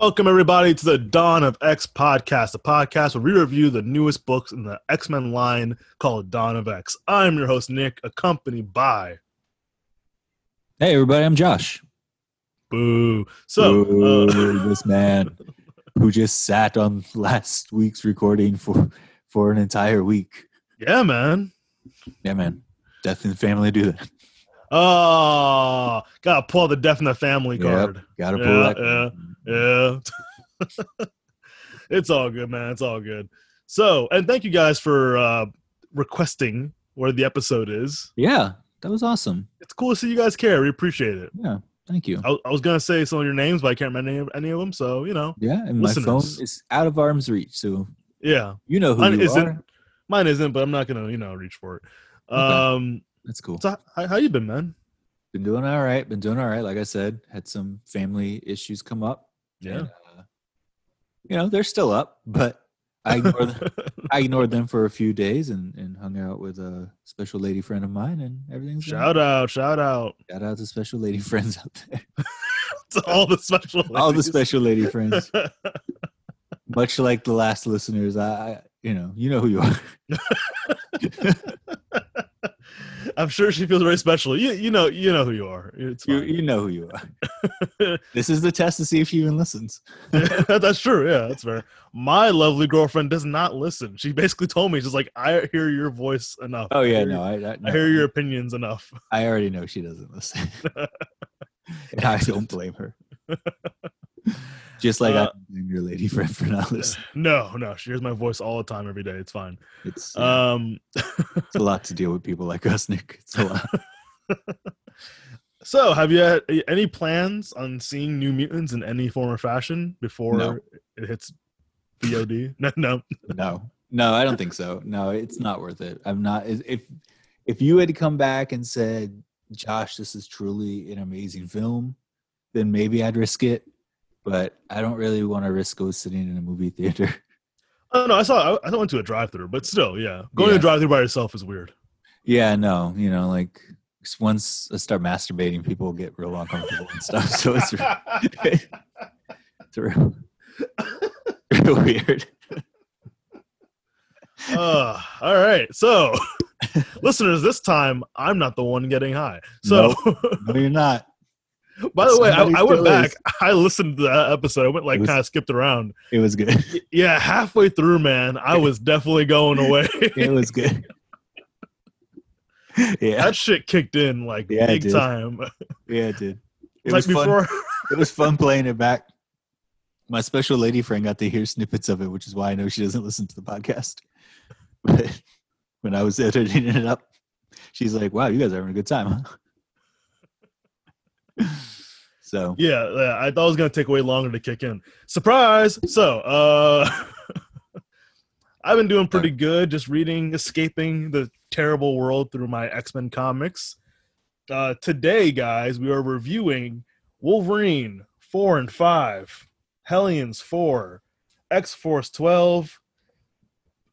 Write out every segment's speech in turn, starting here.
Welcome, everybody, to the Dawn of X podcast, a podcast where we review the newest books in the X Men line called Dawn of X. I'm your host, Nick, accompanied by Hey, everybody, I'm Josh. Boo. So, Ooh, uh, this man who just sat on last week's recording for for an entire week. yeah, man. Yeah, man. Death in the family do that. Oh, gotta pull the Death in the Family Yep, card. Gotta pull Yeah, that. Yeah. it's all good, man. It's all good. So, and thank you guys for uh, requesting where the episode is. Yeah, that was awesome. It's cool to see you guys care. We appreciate it. Yeah, thank you. I, I was gonna say some of your names, but I can't remember any, any of them. So you know, Yeah, and my phone is out of arm's reach, so yeah, you know who Mine you isn't. are. mine isn't, but I'm not gonna you know reach for it. Okay. Um, That's cool. so how, how you been, man? Been doing all right. Been doing all right. Like I said, had some family issues come up. Yeah. and, uh, you know they're still up, but I ignore them. I ignored them for a few days and, and hung out with a special lady friend of mine, and everything's going shout out, shout out Shout out to special lady friends out there. to all the special, All the special lady friends. Much like the last listeners, I, I you know, you know who you are. I'm sure she feels very special. You you know you know who you are. It's You, you know who you are. this is the test to see if she even listens. that's true. Yeah, that's fair. My lovely girlfriend does not listen. She basically told me she's like, I hear your voice enough. Oh yeah, hear no, I, I, I hear your opinions enough. I already know she doesn't listen. and I don't blame her. Just like I Uh, don't blame your lady friend for not listening. No, no, she hears my voice all the time, every day. It's fine. It's, yeah, Um, it's a lot to deal with people like us, Nick. It's a lot. so have you had any plans on seeing New Mutants in any form or fashion before No. it hits VOD? No, no. No, no, I don't think so. No, it's not worth it. I'm not. If if you had come back and said, "Josh, this is truly an amazing film," then maybe I'd risk it. But I don't really want to risk go sitting in a movie theater. Oh no, I saw. I, I went to a drive-through, but still, yeah, going to a drive-through by yourself is weird. yeah, no, you know, like once I start masturbating, people get real uncomfortable and stuff. So it's it's real, real weird. uh, all right, so listeners, this time I'm not the one getting high. So, No, you're not. By the way, I, I went back. is. I listened to that episode. I went like kind of skipped around. It was good. Yeah, halfway through, man, I was definitely going away. It was good. yeah, that shit kicked in like Yeah, big time. yeah, it did. It like was fun. before. it was fun playing it back. My special lady friend got to hear snippets of it, which is why I know she doesn't listen to the podcast. But when I was editing it up, she's like, "Wow, you guys are having a good time." Huh? So Yeah, yeah, I thought it was gonna take way longer to kick in. Surprise! So, uh, I've been doing pretty good, just reading, escaping the terrible world through my X Men comics. Uh, today, guys, we are reviewing Wolverine four and five, Hellions four, X Force twelve,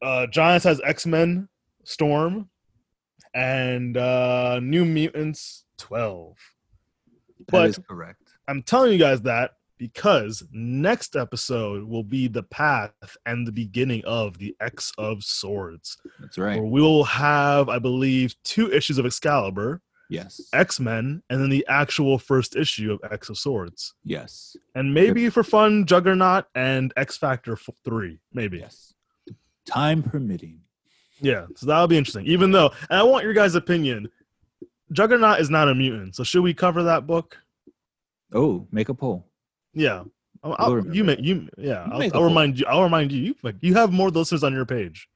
uh, Giant Size X Men Storm, and uh, New Mutants But- is correct. I'm telling you guys that because next episode will be the path and the beginning of the X of Swords, That's right. where we will have, I believe, two issues of Excalibur, Yes. X Men, and then the actual first issue of X of Swords, Yes. and maybe for fun, Juggernaut and X Factor f- three, maybe. Yes. Time permitting. Yeah, so that'll be interesting. Even though, and I want your guys' opinion. Juggernaut is not a mutant, so should we cover that book? Oh, make a poll. Yeah. I'll, I'll- you make you yeah. You I'll, make a I'll poll. remind you. I'll remind you. You like you have more listeners on your page.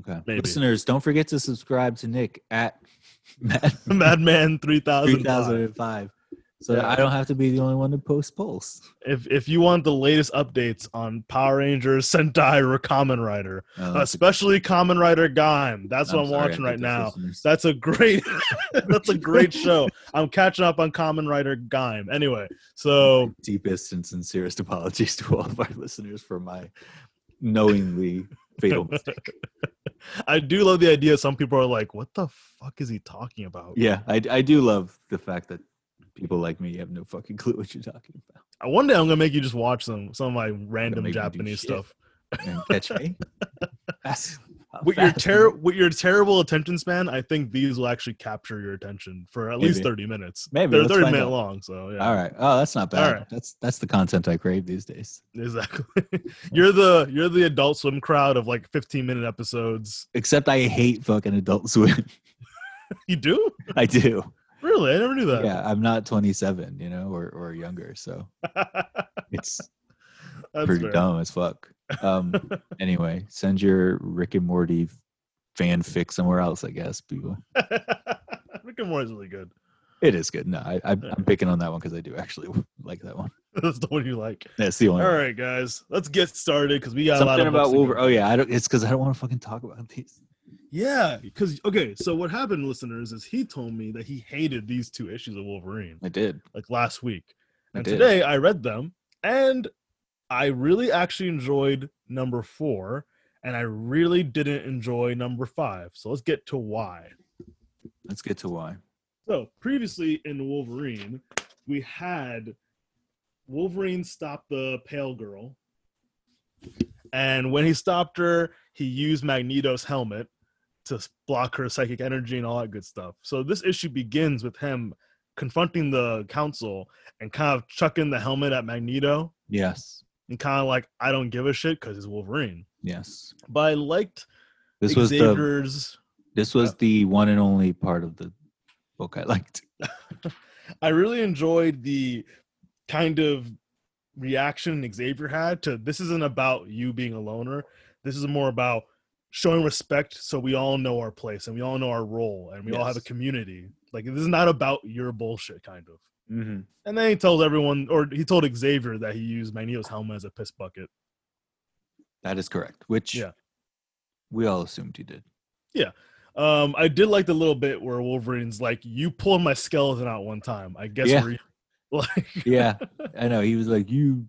Okay. Maybe. Listeners, don't forget to subscribe to Nick at Mad Madman three thousand. 3005 so Yeah. I don't have to be the only one to post polls. If if you want the latest updates on Power Rangers, Sentai, or Kamen Rider, Oh, especially Kamen Rider Gaim, that's what I'm sorry, watching right now. listeners. That's a great. that's a great show. I'm catching up on Kamen Rider Gaim. Anyway, so deepest and sincerest apologies to all of our listeners for my knowingly fatal mistake. I do love the idea. Some people are like, "What the fuck is he talking about?" Yeah, I, I do love the fact that People like me have no fucking clue what you're talking about. One day I'm gonna make you just watch some some of my random make me do Japanese stuff. And catch me. That's With your ter- with your terrible attention span, I think these will actually capture your attention for at least 30 minutes. Maybe, They're let's 30 find minute out. long, so yeah. All right. Oh, that's not bad. right. That's that's the content I crave these days. Exactly. you're the you're the adult swim crowd of like 15 minute episodes. Except I hate fucking Adult Swim. You do? I do. Really? I never knew that. Yeah, I'm not 27, you know, or or younger, so it's pretty fair. dumb as fuck. Um. anyway, send your Rick and Morty fanfic somewhere else. I guess people. Rick and Morty's really good. It is good. No, I, I I'm picking on that one because I do actually like that one. That's the one you like. That's the only. All one. right, guys, let's get started because we got a lot Something of about books to go Wolverine. Oh yeah, I don't. It's because I don't want to fucking talk about these. Yeah, because okay, so what happened, listeners, is he told me that he hated these two issues of Wolverine I did. like last week, and today I read them, and I really actually enjoyed number four, and I really didn't enjoy number five. So let's get to why. Let's get to why. So previously in Wolverine, we had Wolverine stop the Pale Girl, and when he stopped her, he used Magneto's helmet to block her psychic energy and all that good stuff. So this issue begins with him confronting the council and kind of chucking the helmet at Magneto Yes. and kind of like I don't give a shit because he's Wolverine. Yes. But I liked This was the Xavier's. this was uh, the one and only part of the book I liked. I really enjoyed the kind of reaction Xavier had to this isn't about you being a loner. This is more about showing respect so we all know our place and we all know our role and we all have a community. Like this is not about your bullshit kind of. Mm-hmm. And then he tells everyone or he told Xavier that he used Magneto's helmet as a piss bucket. That is correct. Which Yeah. we all assumed he did. Yeah. Um, I did like the little bit where Wolverine's like, "You pulled my skeleton out one time. I guess Yeah. like, Yeah, I know. He was like, "You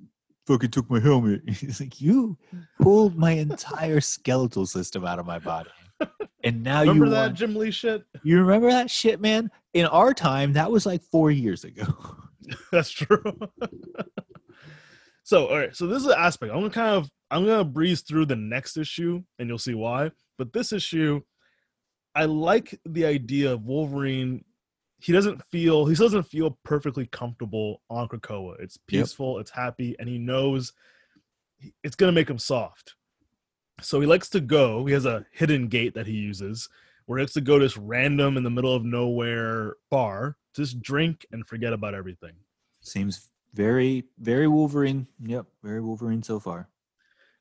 fucking took my helmet." He's like, "You pulled my entire skeletal system out of my body, and now remember you remember that want, Jim Lee shit? you remember that shit, man? In our time, that was like four years ago. That's true. so, all right. So this is an aspect. I'm gonna kind of I'm gonna breeze through the next issue, and you'll see why. But this issue, I like the idea of Wolverine. He doesn't feel he doesn't feel perfectly comfortable on Krakoa. It's peaceful, it's happy, and he knows it's gonna make him soft. So he likes to go. He has a hidden gate that he uses, where he likes to go to this random in the middle of nowhere bar, just drink and forget about everything. Seems very, very Wolverine. Yep, very Wolverine so far.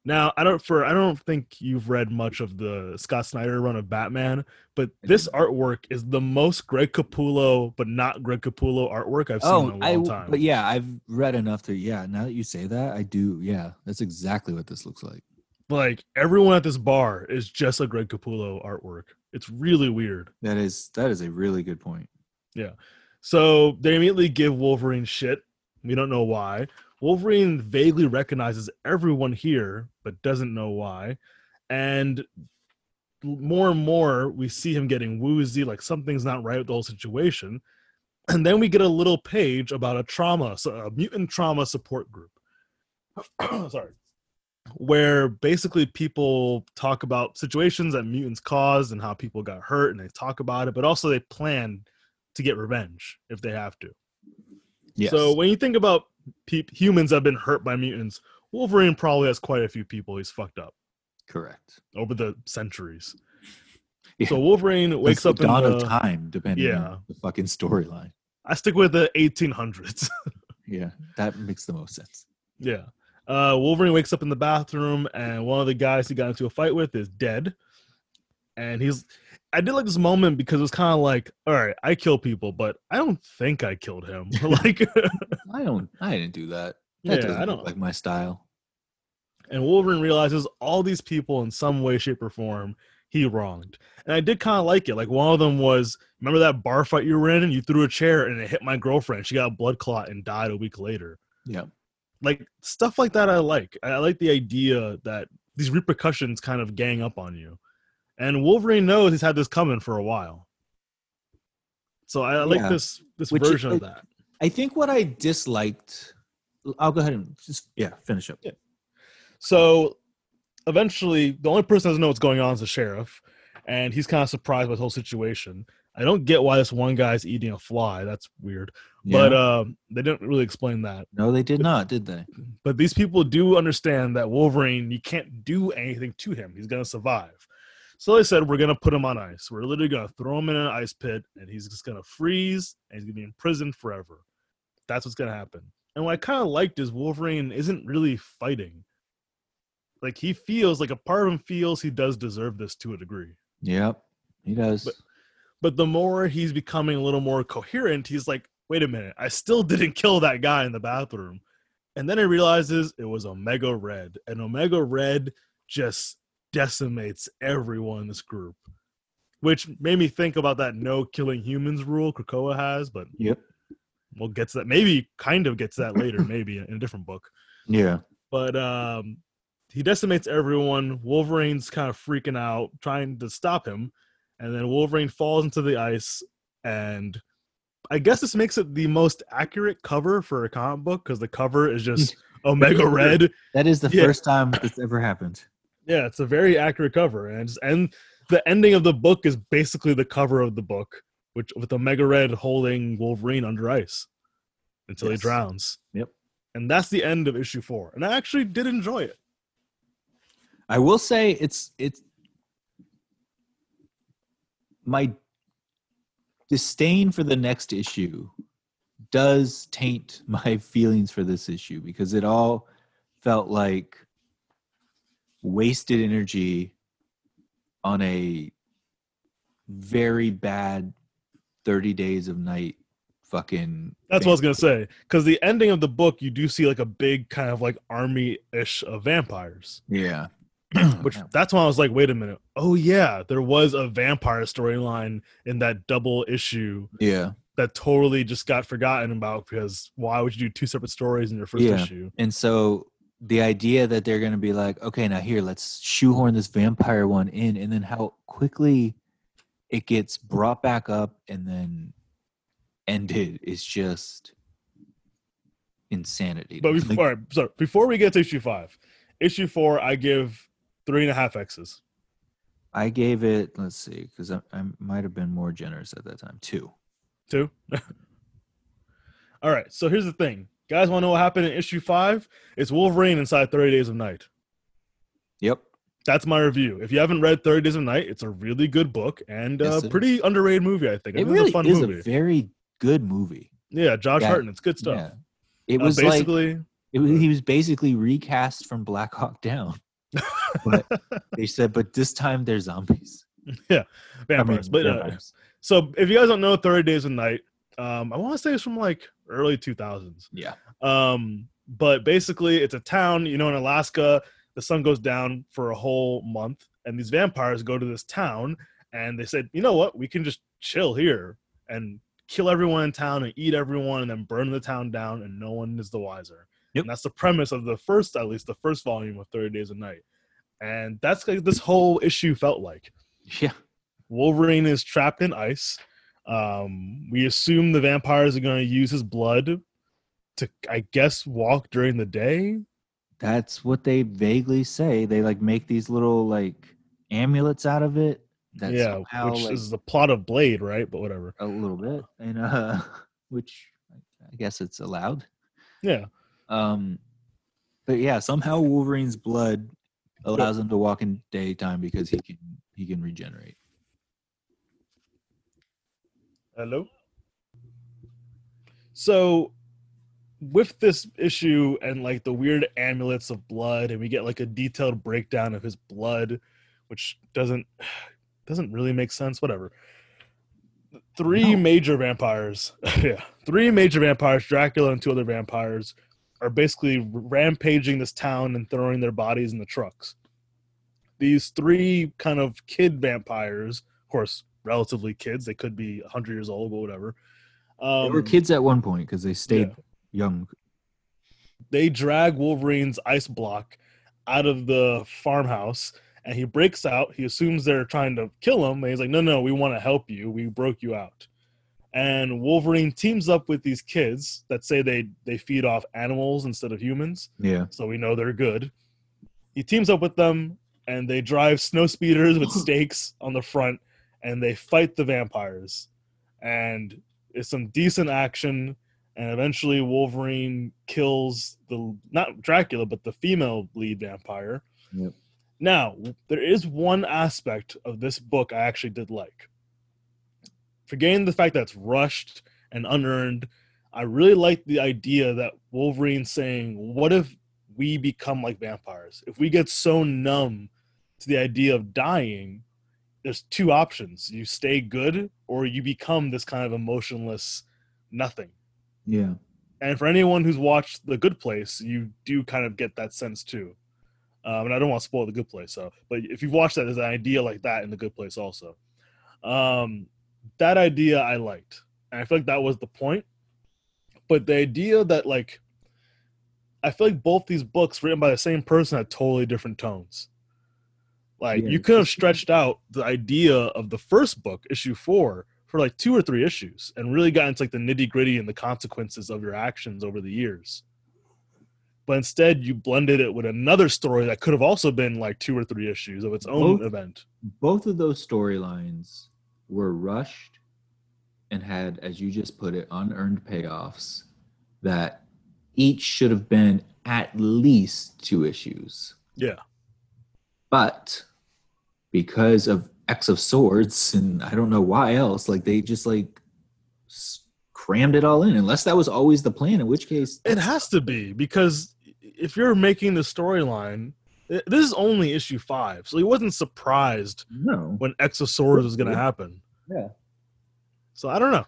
Now, I don't for I don't think you've read much of the Scott Snyder run of Batman, but this artwork is the most Greg Capullo, but not Greg Capullo artwork I've seen Oh, in a I, long w- time. but yeah, I've read enough to. Yeah, now that you say that, I do. Yeah, that's exactly what this looks like. Like everyone at this bar is just a Greg Capullo artwork. It's really weird. That is that is a really good point. Yeah. So they immediately give Wolverine shit. We don't know why. Wolverine vaguely recognizes everyone here, but doesn't know why. And more and more, we see him getting woozy, like something's not right with the whole situation. And then we get a little page about a trauma, so a mutant trauma support group. Sorry. Where basically people talk about situations that mutants caused and how people got hurt, and they talk about it, but also they plan to get revenge if they have to. Yes. So when you think about peop humans that have been hurt by mutants, Wolverine probably has quite a few people he's fucked up correct. over the centuries. Yeah. So Wolverine wakes the up in dawn the, of time, depending Yeah. on the fucking storyline. I stick with the 1800s. Yeah, that makes the most sense. yeah. Uh, Wolverine wakes up in the bathroom, and one of the guys he got into a fight with is dead. And he's, I did like this moment because it was kind of like, all right, I kill people, but I don't think I killed him. like, I don't. I didn't do that. That yeah, I don't like my style. and Wolverine realizes all these people in some way, shape, or form he wronged. And I did kind of like it. Like one of them was, remember that bar fight you were in and you threw a chair and it hit my girlfriend. She got a blood clot and died a week later. Yeah. Like stuff like that I like. I like the idea that these repercussions kind of gang up on you. And Wolverine knows he's had this coming for a while. So I like Yeah. this this Which version of that. I think what I disliked. I'll go ahead and just yeah finish up. Yeah. So eventually, the only person that doesn't know what's going on is the sheriff, and he's kind of surprised by the whole situation. I don't get why this one guy's eating a fly. That's weird. But um, they didn't really explain that. no, they did not, did they? But these people do understand that Wolverine, you can't do anything to him. He's going to survive. So they said, we're going to put him on ice. We're literally going to throw him in an ice pit and he's just going to freeze and he's going to be in prison forever. That's what's going to happen. And what I kind of liked is Wolverine isn't really fighting. Like he feels like a part of him feels he does deserve this to a degree. Yep, he does. But- But the more he's becoming a little more coherent, he's like, wait a minute, I still didn't kill that guy in the bathroom. And then he realizes it was Omega Red. And Omega Red just decimates everyone in this group. Which made me think about that no killing humans rule Krakoa has, but yep. We'll get to that. Maybe kind of gets that later, maybe in a different book. Yeah. But um he decimates everyone. Wolverine's kind of freaking out, trying to stop him. And then Wolverine falls into the ice. And I guess this makes it the most accurate cover for a comic book because the cover is just Omega Red. That is the Yeah. first time it's ever happened. Yeah, it's a very accurate cover. And and the ending of the book is basically the cover of the book, which with Omega Red holding Wolverine under ice until Yes. he drowns. Yep. And that's the end of issue four. And I actually did enjoy it. I will say it's it's my disdain for the next issue does taint my feelings for this issue because it all felt like wasted energy on a very bad 30 days of night fucking That's thing. what I was gonna say. Because the ending of the book, you do see like a big kind of like army ish of vampires. yeah Which that's when I was like, wait a minute. Oh yeah, there was a vampire storyline in that double issue yeah that totally just got forgotten about because why would you do two separate stories in your first Yeah. issue? And so the idea that they're going to be like, okay, now here, let's shoehorn this vampire one in, and then how quickly it gets brought back up and then ended is just insanity. But Like, before, right, so before we get to issue five, issue four, I give three and a half X's. I gave it, let's see, because I, I might have been more generous at that time, two. Two. All right. So here's the thing, guys. Want to know what happened in issue five? It's Wolverine inside Thirty Days of Night. Yep. That's my review. If you haven't read Thirty Days of Night, it's a really good book and Yes, a it pretty underrated movie. I think It it's really a fun is a very good movie. yeah, Josh Yeah. Hartnett. It's good stuff. Yeah. It Uh, was like, basically, it was, he was basically recast from Black Hawk Down. But they said, but this time they're zombies. Yeah, vampires. mean, but uh, so if you guys don't know Thirty Days of Night, um, I want to say it's from like early two thousands. yeah. Um, but basically, it's a town. You know, in Alaska, the sun goes down for a whole month, and these vampires go to this town, and they said, you know what, we can just chill here and kill everyone in town and eat everyone, and then burn the town down, and no one is the wiser. Yep. And that's the premise of the first, at least the first volume of Thirty Days a Night, and that's like this whole issue felt like. Yeah. Wolverine is trapped in ice. Um, we assume the vampires are going to use his blood to, I guess, walk during the day. That's what they vaguely say. They like make these little like amulets out of it. Yeah, somehow, which like, is the plot of Blade, right? But whatever. a little bit, and uh, which I guess it's allowed. Yeah, Um, but yeah, somehow Wolverine's blood allows him to walk in daytime because he can he can regenerate. Hello. So, with this issue and like the weird amulets of blood, and we get like a detailed breakdown of his blood, which doesn't doesn't really make sense. Whatever. Three No. major vampires, yeah, three major vampires, Dracula and two other vampires, are basically rampaging this town and throwing their bodies in the trucks. These three kind of kid vampires, of course, relatively kids. They could be 100 years old, but whatever. Um, they were kids at one point because they stayed yeah. Young. They drag Wolverine's ice block out of the farmhouse, and he breaks out. He assumes they're trying to kill him, and he's like, "No, no, we want to help you. We broke you out." and Wolverine teams up with these kids that say they they feed off animals instead of humans, Yeah. so we know they're good. He teams up with them, and they drive snow speeders with stakes on the front, and they fight the vampires. And it's some decent action, and eventually Wolverine kills the not Dracula, but the female lead vampire. Yep. Now, there is one aspect of this book I actually did like. Forgetting the fact that it's rushed and unearned, I really like the idea that Wolverine's saying, What if we become like vampires? If we get so numb to the idea of dying, there's two options. You stay good or you become this kind of emotionless nothing. Yeah. And for anyone who's watched The Good Place, you do kind of get that sense too. Um, and I don't want to spoil The Good Place, so but if you've watched that, there's an idea like that in The Good Place also. Um, that idea I liked, and I feel like that was the point. But the idea that like, I feel like both these books written by the same person had totally different tones. Like Yeah. you could have stretched out the idea of the first book, issue four, for like two or three issues, and really got into like the nitty gritty and the consequences of your actions over the years. But instead, you blended it with another story that could have also been like two or three issues of its own Both- event. Both of those storylines were rushed and had, as you just put it, unearned payoffs that each should have been at least two issues. Yeah. But because of X of Swords and I don't know why else, like they just like crammed it all in. Unless that was always the plan, in which case It has to be because if you're making the storyline, this is only issue five, so he wasn't surprised no. when X of Swords was going to happen. Yeah. So I don't know.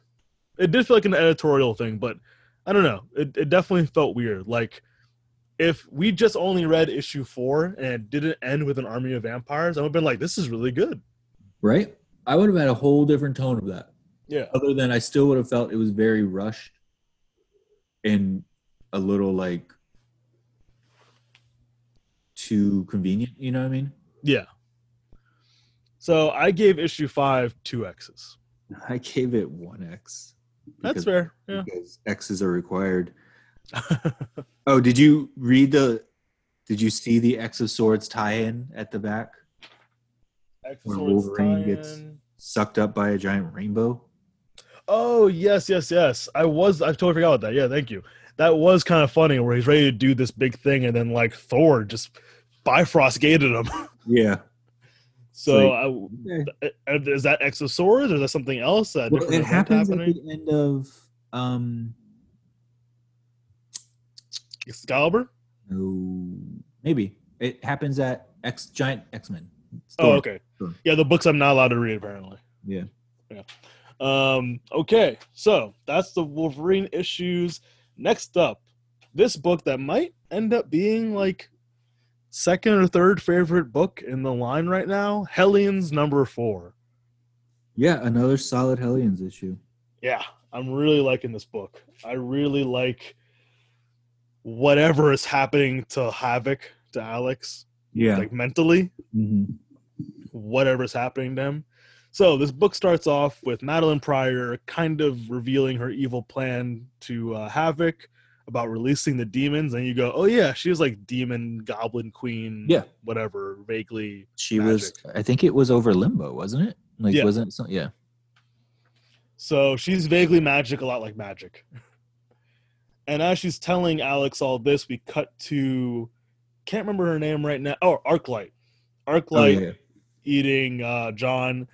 It did feel like an editorial thing, but I don't know. It, it definitely felt weird. Like if we just only read issue four and it didn't end with an army of vampires, I would have been like, this is really good. Right? I would have had a whole different tone of that. Yeah. other than I still would have felt it was very rushed and a little like too convenient. You know what I mean? Yeah. So I gave issue five two X's. I gave it one X. That's fair. Yeah. Because X's are required. Oh, did you read the? Did you see the X of Swords tie-in at the back? X Where Swords Wolverine gets- tie-in. Sucked up by a giant rainbow. Oh yes, yes, yes. I was. I totally forgot about that. Yeah, thank you. That was kind of funny where he's ready to do this big thing, and then like Thor just Bifrost gated him. Yeah. so Like, I, uh, is that X of Swords or is that something else? A Well, it event happens at the end of um Excalibur. no maybe it happens at X Giant X Men. Oh, okay. Storm. Yeah, the books I'm not allowed to read apparently. Yeah. Um, okay, so that's the Wolverine issues. Next up, this book that might end up being like second or third favorite book in the line right now, Hellions number four. Yeah, another solid Hellions issue. Yeah, I'm really liking this book. I really like whatever is happening to Havoc, to Alex, Yeah. like mentally. hmm whatever's happening to him. So this book starts off with Madeline Pryor kind of revealing her evil plan to uh, Havoc about releasing the demons, and you go, "Oh yeah, she was like demon goblin queen, Yeah. whatever." Vaguely, She was I think it was over Limbo, wasn't it? Like Yeah. wasn't it some, yeah. so she's vaguely magic, a lot like magic. And as she's telling Alex all this, we cut to can't remember her name right now. Oh, Arclight, Arclight oh, yeah. eating uh, John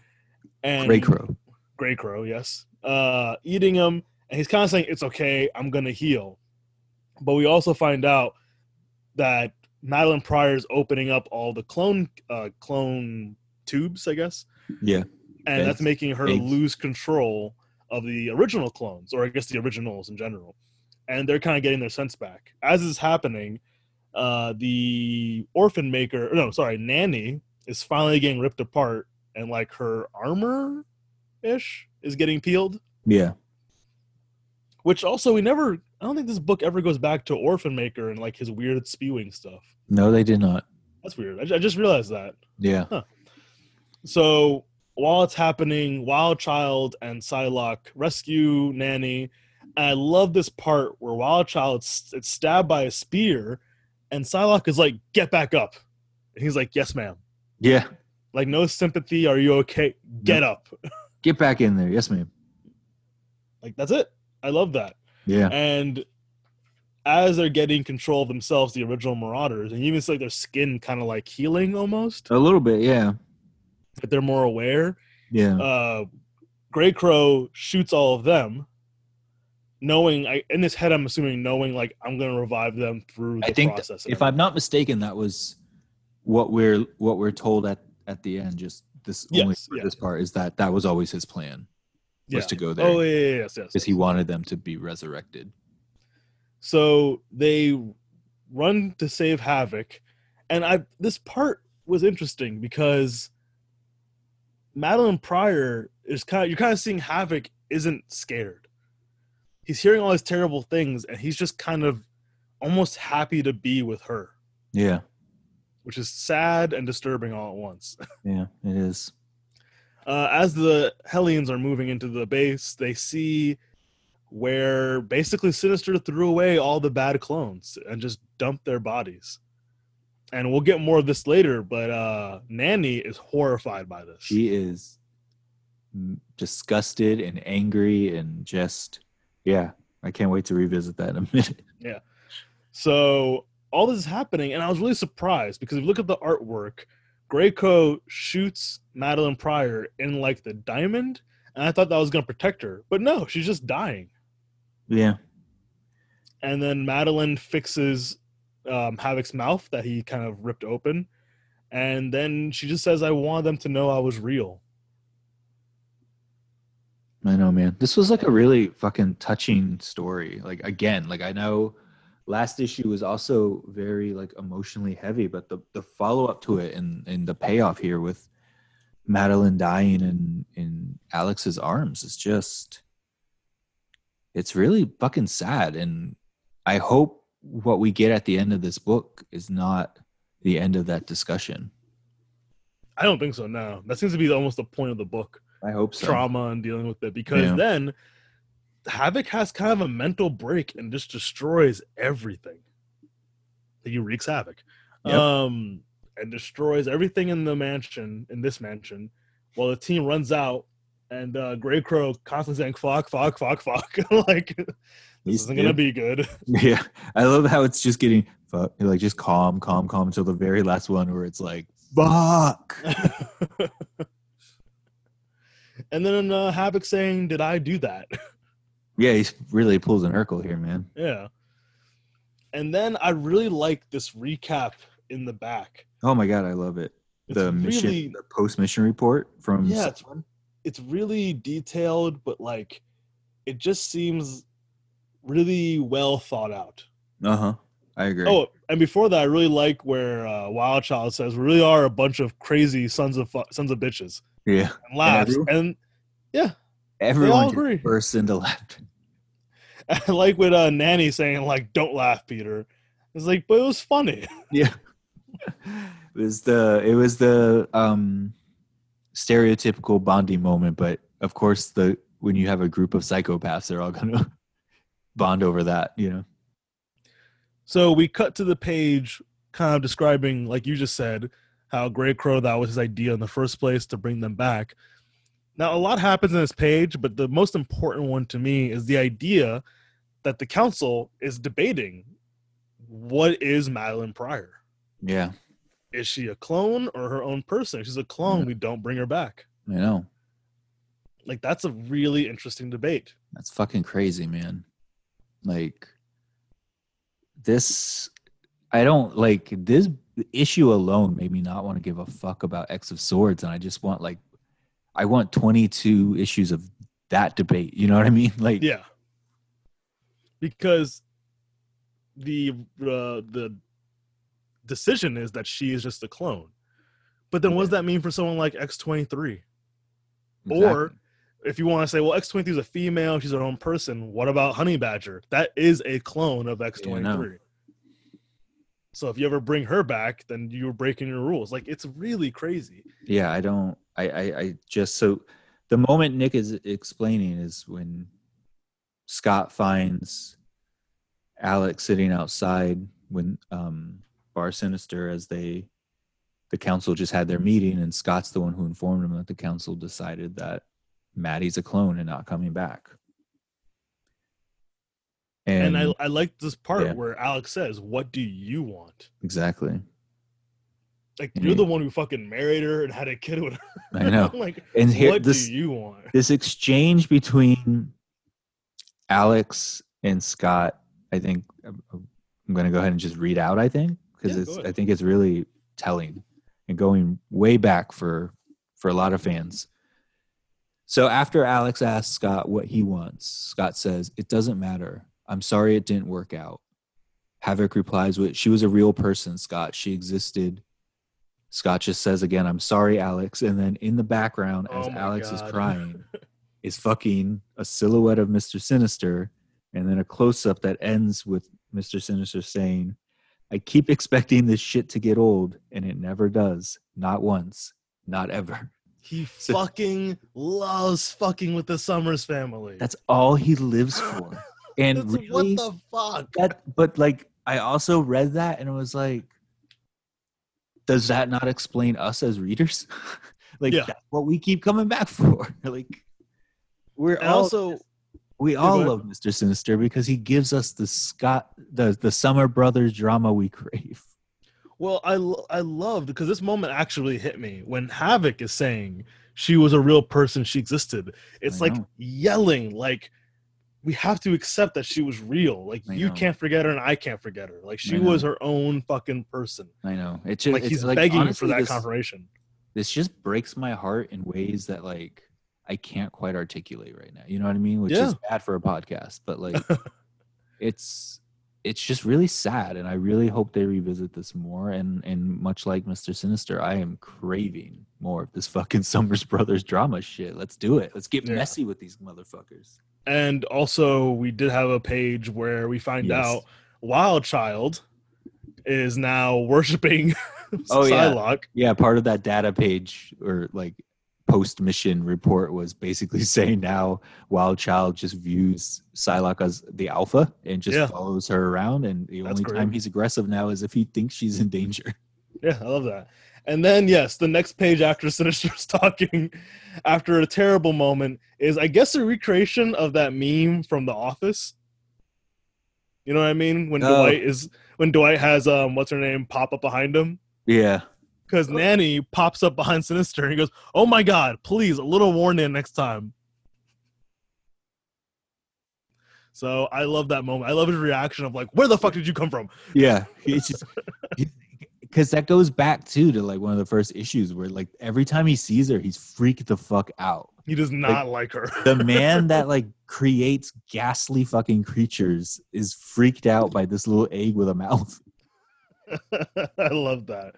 and Grey Crow. Grey Crow, yes, uh, eating him, and he's kind of saying it's okay, I'm gonna heal. But we also find out that Madeline Pryor's opening up all the clone uh, clone tubes, I guess, Yeah. and that's making her Eggs. lose control of the original clones, or I guess the originals in general. And they're kind of getting their sense back. As is happening, uh, the orphan maker, no, sorry, Nanny is finally getting ripped apart, and like her armor ish is getting peeled. Yeah. Which also we never, I don't think this book ever goes back to Orphan Maker and like his weird spewing stuff. No, they did not. That's weird. I, I just realized that. Yeah. So while it's happening, Wild Child and Psylocke rescue Nanny. And I love this part where Wild Child is it's stabbed by a spear, and Psylocke is like, "Get back up," and he's like, "Yes, ma'am." Yeah. Like no sympathy. Are you okay? Get up. Get back in there. Yes, ma'am. Like that's it. I love that. Yeah. And as they're getting control of themselves, the original Marauders, and you even see like their skin kind of like healing almost, A little bit. Yeah. But they're more aware. Yeah. uh, Grey Crow shoots all of them, knowing I, in his head, I'm assuming knowing like I'm gonna revive them through the I think process. if I'm not mistaken, that was what we're what we're told at at the end. Just this only Yes, yeah. this part is that that was always his plan was yeah. to go oh, there oh yeah, yeah, yes, yes. because he wanted them to be resurrected. So they run to save Havoc, and I this part was interesting because Madeline Pryor is kind of you're kind of seeing Havoc isn't scared. He's hearing all these terrible things, and he's just kind of almost happy to be with her, Yeah. which is sad and disturbing all at once. Yeah. It is. Uh, as the Hellions are moving into the base, they see where basically Sinister threw away all the bad clones and just dumped their bodies. And we'll get more of this later, but uh, Nanny is horrified by this. She is disgusted and angry and just yeah. I can't wait to revisit that in a minute. Yeah. So all this is happening, and I was really surprised because if you look at the artwork, Grey Crow shoots Madeline Pryor in like the diamond, and I thought that was gonna protect her, but no, she's just dying. Yeah. and then Madeline fixes um, Havoc's mouth that he kind of ripped open, and then she just says, "I wanted them to know I was real." I know, man. This was like a really fucking touching story. Like again, like I know last issue was also very like emotionally heavy, but the the follow up to it and and the payoff here with Madeline dying in in Alex's arms is just it's really fucking sad and I hope what we get at the end of this book is not the end of that discussion. I don't think so. No, that seems to be almost the point of the book: I hope so. trauma and dealing with it. Because Yeah. then Havoc has kind of a mental break and just destroys everything. He wreaks havoc, Yep. um, and destroys everything in the mansion in this mansion. While the team runs out, and uh, Grey Crow constantly saying "fuck, fuck, fuck, fuck," like this He's isn't gonna be good. Yeah, I love how it's just getting fuck, like just calm, calm, calm until the very last one where it's like fuck. and then uh, Havoc saying, "Did I do that?" Yeah, he's really pulls an Urkel here, man. yeah. And then I really like this recap in the back. Oh my god, I love it. It's the mission, really, the post mission report from Yeah, it's- it's really detailed, but like, it just seems really well thought out. Uh huh. I agree. Oh, and before that, I really like where uh, Wild Child says, "We really are a bunch of crazy sons of fu- sons of bitches," yeah, and laughs. everyone- And yeah, everyone just agree. bursts into laughter. I like with uh, Nanny saying like, "Don't laugh, Peter." It's like, but it was funny. Yeah, it was the it was the um stereotypical bonding moment, but of course the when you have a group of psychopaths, they're all gonna bond over that, you know. So we cut to the page, kind of describing, like you just said, how Grey Crow that was his idea in the first place to bring them back. Now a lot happens in this page, but the most important one to me is the idea that the council is debating what is Madeline Pryor. Yeah, Is she a clone or her own person? If she's a clone, we don't bring her back. I know. Like that's a really interesting debate. That's fucking crazy, man. Like this I don't like this issue alone made me not want to give a fuck about X of Swords and I just want like I want 22 issues of that debate, you know what I mean? Like Yeah. Because the uh, the decision is that she is just a clone. But then what does that mean for someone like X23? Or if you want to say, well, X23 is a female, she's her own person, what about Honey Badger? That is a clone of X23. So if you ever bring her back, then you're breaking your rules. Like it's really crazy. Yeah, I don't. I, I, I just so the moment Nick is explaining is when Scott finds Alex sitting outside when um, Bar Sinister as they the council just had their meeting and Scott's the one who informed him that the council decided that Maddie's a clone and not coming back. And, I, I like this part Yeah. where Alex says, What do you want? exactly. Like you're the one who fucking married her and had a kid with her. I know. Like, And here what this do you want? this exchange between Alex and Scott, I think I'm I'm going to go ahead and just read out. I think because Yeah, it's I think it's really telling and going way back for for a lot of fans. So after Alex asks Scott what he wants, Scott says, "It doesn't matter. I'm sorry it didn't work out." Havoc replies with, "She was a real person, Scott. She existed." Scott just says again, "I'm sorry, Alex," and then in the background, as Oh Alex is crying, is fucking a silhouette of Mr. Sinister, and then a close up that ends with Mr. Sinister saying, I keep expecting this shit to get old, and it never does. Not once. Not ever. He So- fucking loves fucking with the Summers family. That's all he lives for. And That's- really, what the fuck? that, but like, I also read that and it was like, does that not explain us as readers? like, Yeah. that's what we keep coming back for. like, we're all also, We all love Mr. Sinister because he gives us the Scott the the Summer Brothers drama we crave. well, I I loved because this moment actually hit me when Havoc is saying she was a real person, she existed. It's I like know. yelling, like we have to accept that she was real. Like I you know. can't forget her, and I can't forget her. Like she was her own fucking person. I know. It just Like it's he's like, begging honestly, for that this, confirmation. This just breaks my heart in ways that like I can't quite articulate right now. You know what I mean? Which is bad for a podcast, but like it's it's just really sad and I really hope they revisit this more and and much like Mr. Sinister, I am craving more of this fucking Summers Brothers drama shit. Let's do it. Let's get Yeah. messy with these motherfuckers. And also, we did have a page where we find Yes. out Wild Child is now worshiping Oh, yeah. Yeah, part of that data page or like post mission report was basically saying now Wild Child just views Psylocke as the alpha and just Yeah. follows her around. And the That's only great. time he's aggressive now is if he thinks she's in danger. Yeah, I love that. And then, yes, the next page after Sinister's talking, after a terrible moment, is I guess a recreation of that meme from The Office. You know what I mean? When Oh. Dwight is when Dwight has um what's her name pop up behind him Yeah. because Nanny pops up behind Sinister and he goes, "Oh my God, please a little warning next time." So I love that moment. I love his reaction of like, "Where the fuck did you come from?" Yeah. It's just because that goes back too to like one of the first issues where like every time he sees her, he's freaked the fuck out. He does not like, her. The man that like creates ghastly fucking creatures is freaked out by this little egg with a mouth. I love that.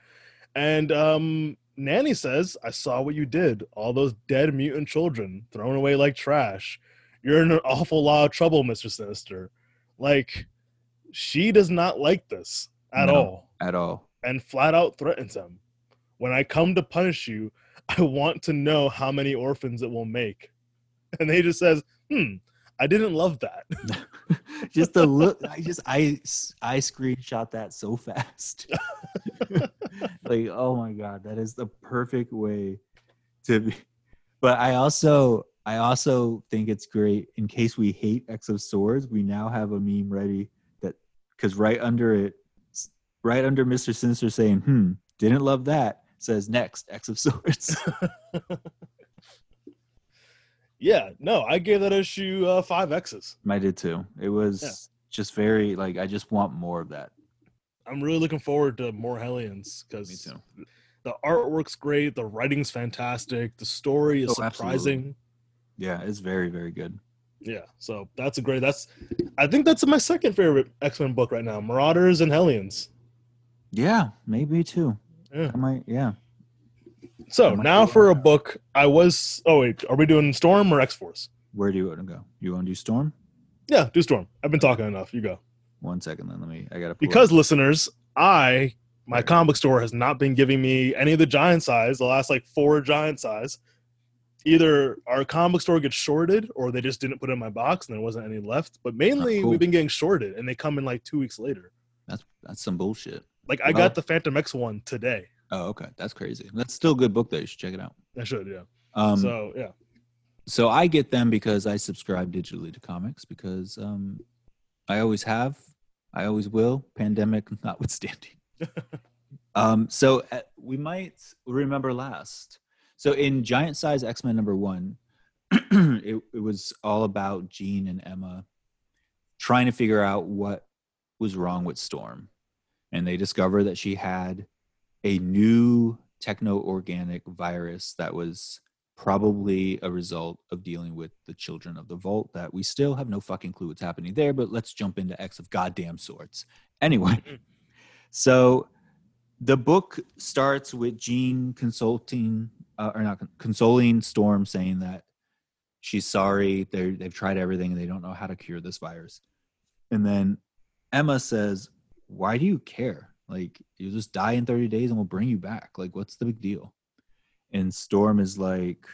And um Nanny says, I saw what you did. All those dead mutant children thrown away like trash. You're in an awful lot of trouble, Mr. Sinister. Like, she does not like this at No. all At all. And flat out threatens him. When I come to punish you, I want to know how many orphans it will make. And he just says, hmm, I didn't love that. just the look i just i i screenshot that so fast like oh my god that is the perfect way to be but i also i also think it's great in case we hate x of swords we now have a meme ready that because right under it right under mr sinister saying hmm didn't love that says next x of swords yeah, no, I gave that issue uh, five X's. i did too it was Yeah. just very like i just want more of that I'm really looking forward to more Hellions because the artwork's great, the writing's fantastic, the story is Oh, absolutely. surprising. yeah it's very very good Yeah, so that's a great. That's I think that's my second favorite X Men book right now: Marauders and Hellions. Yeah, maybe too. Yeah. I might. Yeah. So might now for a book, I was. Oh wait, are we doing Storm or X Force? Where do you want to go? You want to do Storm? Yeah, do Storm. I've been talking enough. You go. One second, then. Let me. I gotta. Because up. listeners, I my comic store has not been giving me any of the giant size. The last like four giant size. Either our comic store gets shorted, or they just didn't put it in my box, and there wasn't any left. But ah, mainly, cool. we've been getting shorted, and they come in like two weeks later. That's that's some bullshit. Like I got the Phantom X one today. Oh, okay. That's crazy. That's still a good book though. You should check it out. I should, yeah. Um, so yeah, so I get them because I subscribe digitally to comics because um, I always have, I always will, pandemic notwithstanding. um, so uh, we might remember last. So in Giant Size X Men number one, it, it was all about Jean and Emma trying to figure out what was wrong with Storm, and they discover that she had a new techno-organic virus that was probably a result of dealing with the children of the vault that we still have no fucking clue what's happening there but let's jump into x of goddamn sorts. Anyway so the book starts with jean consulting uh, or not consoling storm saying that she's sorry they they've tried everything and they don't know how to cure this virus. And then emma says why do you care like you'll just die in 30 days and we'll bring you back like what's the big deal and Storm is like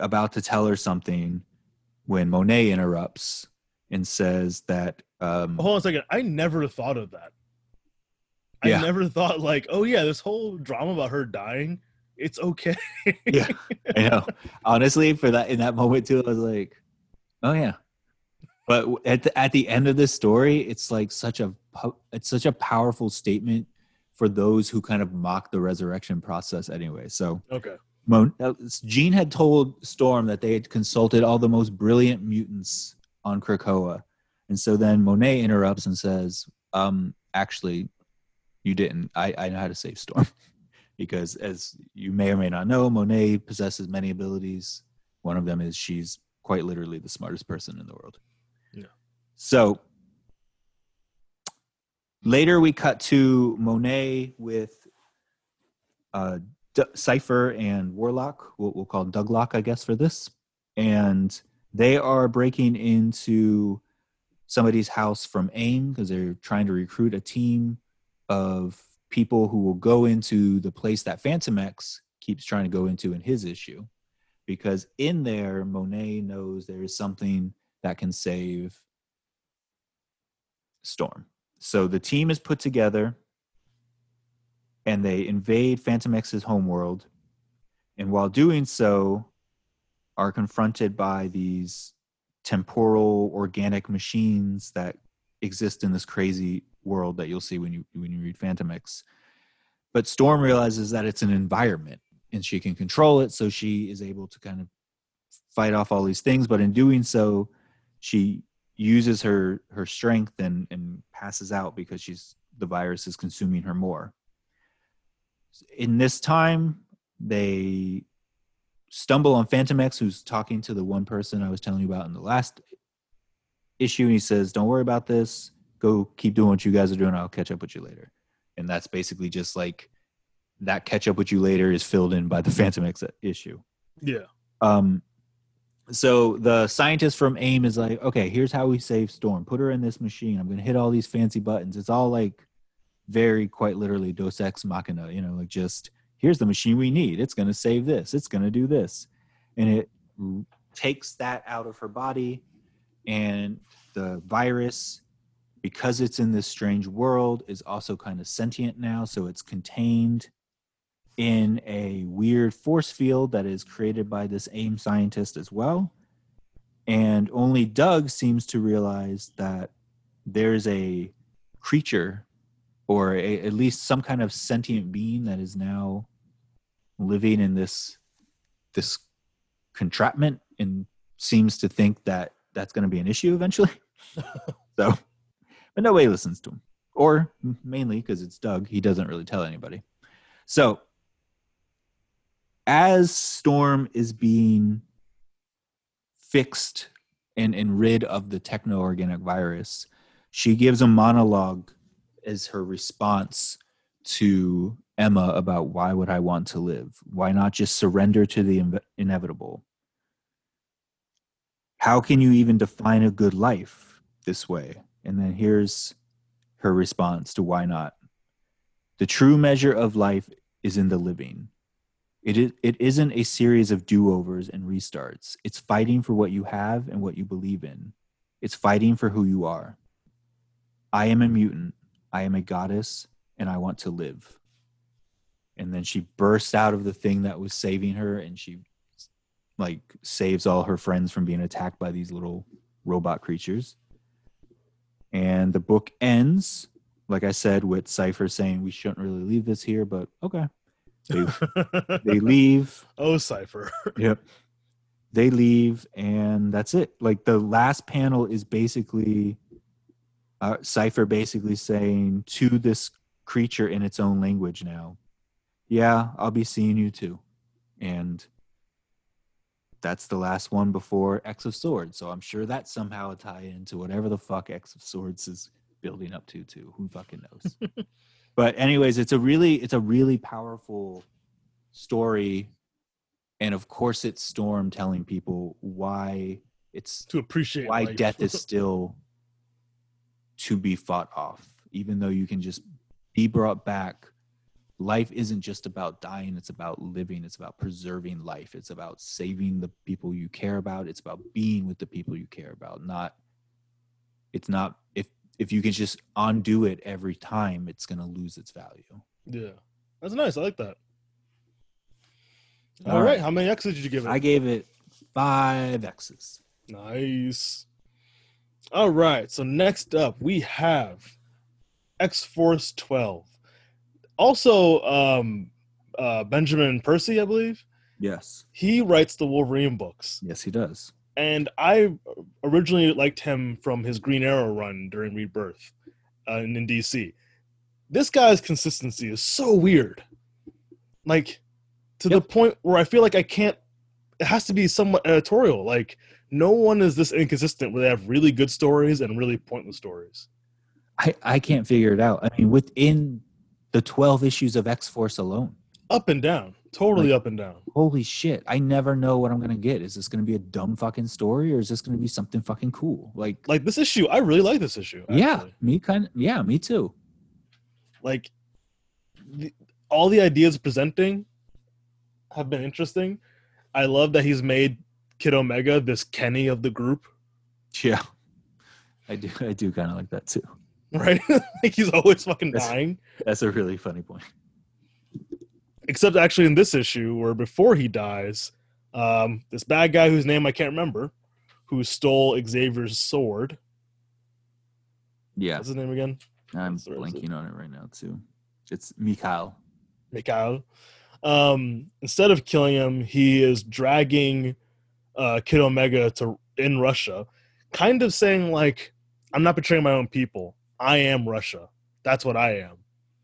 about to tell her something when Monet interrupts and says that um hold on a second. I never thought of that. I Yeah. never thought like, oh yeah, this whole drama about her dying, it's okay. yeah I know honestly for that in that moment too I was like oh yeah but at the, at the end of this story it's like such a it's such a powerful statement for those who kind of mock the resurrection process anyway so okay. Mon- Jean had told Storm that they had consulted all the most brilliant mutants on Krakoa. And so then Monet interrupts and says, um, actually, you didn't. I, I know how to save Storm. because as you may or may not know, Monet possesses many abilities. One of them is she's quite literally the smartest person in the world. So later we cut to Monet with uh, D- Cypher and Warlock. We'll, we'll call Douglock, I guess, for this. And they are breaking into somebody's house from AIM because they're trying to recruit a team of people who will go into the place that Phantom X keeps trying to go into in his issue. Because in there, Monet knows there is something that can save Storm. So the team is put together and they invade Phantom X's homeworld. And while doing so, are confronted by these temporal organic machines that exist in this crazy world that you'll see when you when you read Phantom X. But Storm realizes that it's an environment and she can control it, so she is able to kind of fight off all these things. But in doing so, she uses her her strength and and passes out because she's the virus is consuming her more. In this time they stumble on phantom x who's talking to the one person i was telling you about in the last issue and he says don't worry about this. Go keep doing what you guys are doing. I'll catch up with you later. And that's basically just like that catch up with you later is filled in by the phantom x issue. Yeah. um, so the scientist from AIM is like, okay, here's how we save Storm. Put her in this machine. I'm gonna hit all these fancy buttons. It's all like very quite literally Dos Ex Machina, you know, like just here's the machine we need. It's gonna save this. It's gonna do this, and it takes that out of her body, and the virus, because it's in this strange world, is also kind of sentient now. So it's contained in a weird force field that is created by this AIM scientist as well. And only Doug seems to realize that there's a creature or a, at least some kind of sentient being that is now living in this this contraptment and seems to think that that's going to be an issue eventually. so, but nobody listens to him, or mainly because it's Doug, he doesn't really tell anybody. So, as Storm is being fixed and, and rid of the techno organic virus, she gives a monologue as her response to Emma about why would I want to live? Why not just surrender to the inevitable? How can you even define a good life this way? And then here's her response to why not. The true measure of life is in the living. It, is, it isn't a series of do overs and restarts. It's fighting for what you have and what you believe in. It's fighting for who you are. I am a mutant. I am a goddess, and I want to live. And then she bursts out of the thing that was saving her, and she like saves all her friends from being attacked by these little robot creatures. And the book ends, like I said, with Cypher saying we shouldn't really leave this here, but okay. They, they leave. oh, Cypher. Yep. They leave, and that's it. Like the last panel is basically uh, Cypher basically saying to this creature in its own language now, yeah, I'll be seeing you too. And that's the last one before X of Swords. So I'm sure that somehow a tie into whatever the fuck X of Swords is building up to too. Who fucking knows? but anyways, it's a really it's a really powerful story. And of course it's Storm telling people why it's to appreciate why life. death is still to be fought off, even though you can just be brought back. Life isn't just about dying. It's about living. It's about preserving life. It's about saving the people you care about. It's about being with the people you care about not it's not if if you can just undo it every time it's going to lose its value yeah, that's nice. I like that. All All right. right. how many X's did you give it? i gave it five x's Nice. All right. So next up, we have X Force 12. Also, um, uh, Benjamin Percy, I believe. yes He writes the Wolverine books. yes he does And I originally liked him from his Green Arrow run during Rebirth uh, in, in DC. This guy's consistency is so weird. Like, to the point where I feel like I can't, it has to be somewhat editorial. Like, no one is this inconsistent where they have really good stories and really pointless stories. i i can't figure it out i mean within the 12 issues of x-force alone Up and down. Totally Like- up and down. holy shit i never know what i'm gonna get is this gonna be a dumb fucking story or is this gonna be something fucking cool like Like, this issue, I really like this issue. yeah me kind of yeah me too like the, all the ideas presenting have been interesting. I love that he's made Kid Omega this Kenny of the group, yeah i do i do kind of like that too right? like he's always fucking That's- dying. that's a really funny point Except actually in this issue, where before he dies, um, this bad guy whose name I can't remember, who stole Xavier's sword. yeah What's his name again? i'm What's the rest of blanking on it right now too it's mikhail Mikhail. Um, instead of killing him, he is dragging uh, Kid Omega to in Russia, kind of saying like, "I'm not betraying my own people. I am Russia. That's what I am."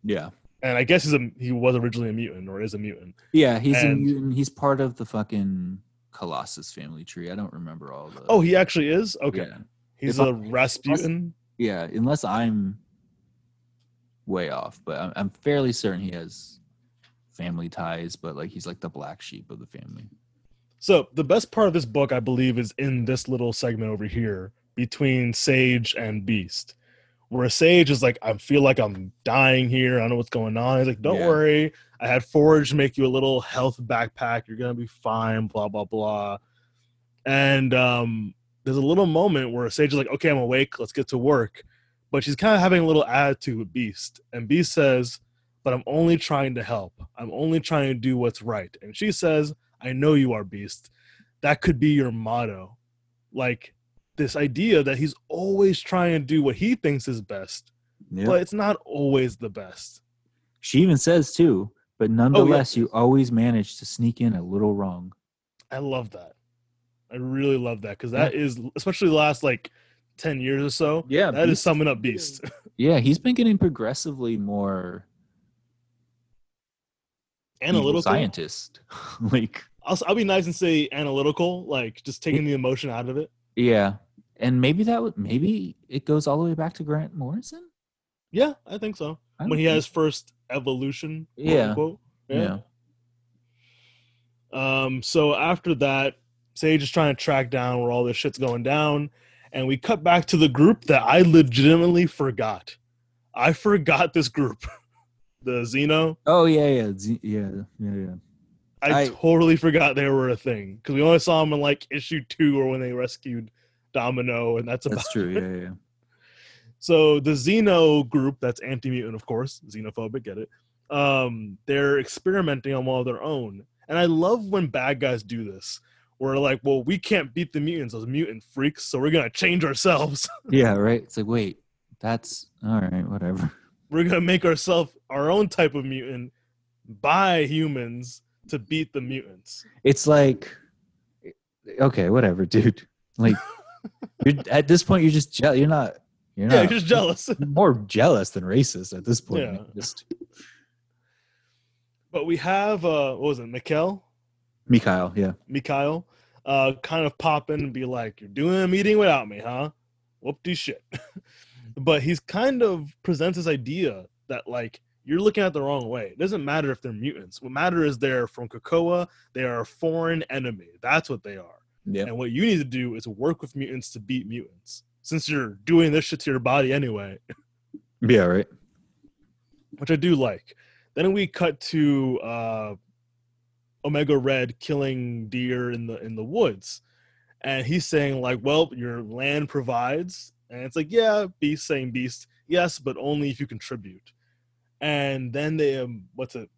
yeah And I guess he's a he was originally a mutant or is a mutant. yeah he's a mutant he's part of the fucking colossus family tree i don't remember all the Oh, he actually is. Okay, yeah. he's If a I- Rasputin. yeah unless i'm way off but I'm, I'm fairly certain he has family ties but like he's like the black sheep of the family So the best part of this book, I believe, is in this little segment over here between Sage and Beast, where Sage is like, "I feel like I'm dying here. I don't know what's going on." He's like, "Don't Yeah. worry. I had Forge make you a little health backpack. You're gonna be fine." Blah blah blah. And um, there's a little moment where Sage is like, "Okay, I'm awake. Let's get to work," but she's kind of having a little attitude with Beast, and Beast says, "But I'm only trying to help. I'm only trying to do what's right." And she says. I know you are beast. That could be your motto. Like this idea that he's always trying to do what he thinks is best, yeah but it's not always the best. she even says too Oh, but nonetheless you always manage to sneak in a little wrong I love that. I really love that because that is, especially the last like 10 years or so, yeah that is summing up beast. yeah he's been getting progressively more analytical. scientist like I'll, I'll be nice and say analytical, like just taking the emotion out of it. Yeah and maybe that would maybe it goes all the way back to grant morrison Yeah, I think so. I When he think had his first evolution, quote Yeah. unquote. yeah Um, so after that, Sage is trying to track down where all this shit's going down, and we cut back to the group that I legitimately forgot. I forgot this group, the Xeno. Oh yeah, yeah, Z- yeah, yeah, yeah. I, I- totally forgot they were a thing because we only saw them in like issue two or when they rescued Domino, and that's about That's true. Yeah, yeah. So the Xeno group, that's anti-mutant, of course, xenophobic, get it? Um, they're experimenting on one of their own, and I love when bad guys do this. We're like, well, we can't beat the mutants, those mutant freaks, so we're gonna change ourselves. Yeah, right. It's like, wait, that's all right. Whatever. we're gonna make ourselves our own type of mutant by humans to beat the mutants. It's like, okay, whatever, dude. Like, you're at this point, you're just je- you're not. You're not Yeah, you're just jealous. more jealous than racist at this point. Yeah. Just but we have uh, what was it, Mikkel? Mikhail, yeah. Mikhail, uh, kind of pop in and be like, "You're doing a meeting without me, huh? Whoop-de shit." but he's kind of presents this idea that like you're looking at the wrong way. It doesn't matter if they're mutants. What matters is they're from Krakoa. They are a foreign enemy. That's what they are. Yeah. And what you need to do is work with mutants to beat mutants. Since you're doing this shit to your body anyway, Yeah, right. which I do like. Then we cut to uh, Omega Red killing deer in the in the woods, and he's saying like, "Well, your land provides," and it's like, "Yeah, Beast saying Beast, yes, but only if you contribute." And then they, um, what's it?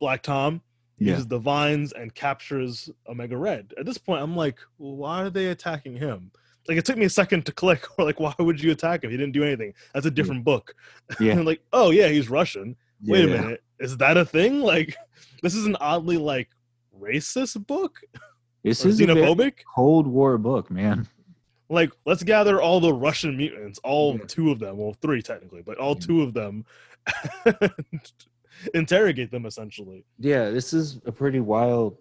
Black Tom Yeah. uses the vines and captures Omega Red. At this point, I'm like, why are they attacking him? Like it took me a second to click. Or like, why would you attack him? He didn't do anything. That's a different book. Yeah. and like, oh yeah, he's Russian. Wait Yeah. a minute, is that a thing? Like, this is an oddly like racist book This is xenophobic. Cold War book, man. Like, let's gather all the Russian mutants, all Yeah. two of them, well, three technically, but all Yeah. two of them, interrogate them essentially. Yeah, this is a pretty wild.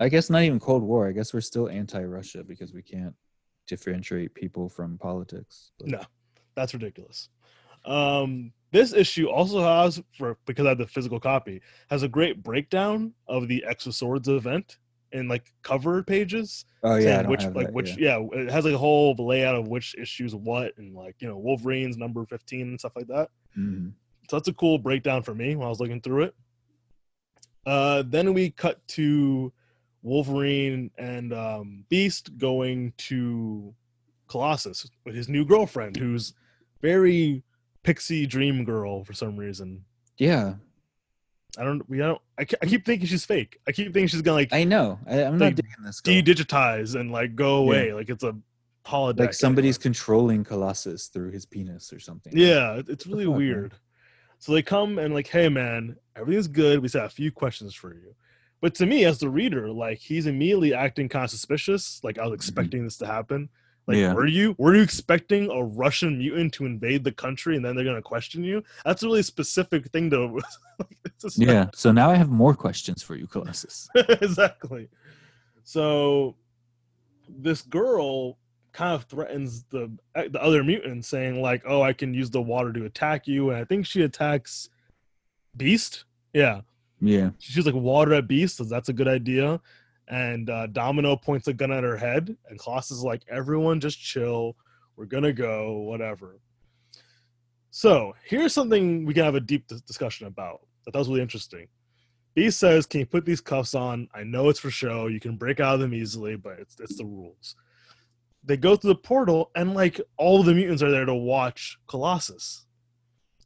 I guess not even Cold War. I guess we're still anti-Russia because we can't differentiate people from politics. But- No. That's ridiculous. Um, this issue also has, for because I have the physical copy, has a great breakdown of the X of Swords event in like cover pages. Oh yeah, which like that, which yeah. yeah. it has like a whole layout of which issues what and like you know Wolverine's number 15 and stuff like that. Mhm. So that's a cool breakdown for me when I was looking through it. Uh, then we cut to Wolverine and um, Beast going to Colossus with his new girlfriend, who's very pixie dream girl for some reason. Yeah, I don't. We don't. I, I keep thinking she's fake. I keep thinking she's gonna like I know. I, I'm Like, not digging this. girl. de-digitize and like go away, like it's a holodeck. like somebody's controlling Colossus through his penis or something. Yeah, it's really weird. So they come and like, hey man, everything's good. We just have a few questions for you. But to me, as the reader, like he's immediately acting kind of suspicious. Like I was expecting this to happen. Like, Mm-hmm. Yeah. were you were you expecting a Russian mutant to invade the country and then they're gonna question you? That's a really specific thing to. a Yeah. So now I have more questions for you, Colossus. exactly. So this girl kind of threatens the the other mutant, saying like, "Oh, I can use the water to attack you," and I think she attacks Beast. Yeah, Yeah. She's like water at Beast, so that's a good idea. And uh, Domino points a gun at her head, and Colossus is like, "Everyone, just chill. We're gonna go, whatever." So here's something we can have a deep discussion about. That was really interesting. Beast says, "Can you put these cuffs on? I know it's for show. You can break out of them easily, but it's it's the rules." They go through the portal, and like all the mutants are there to watch Colossus,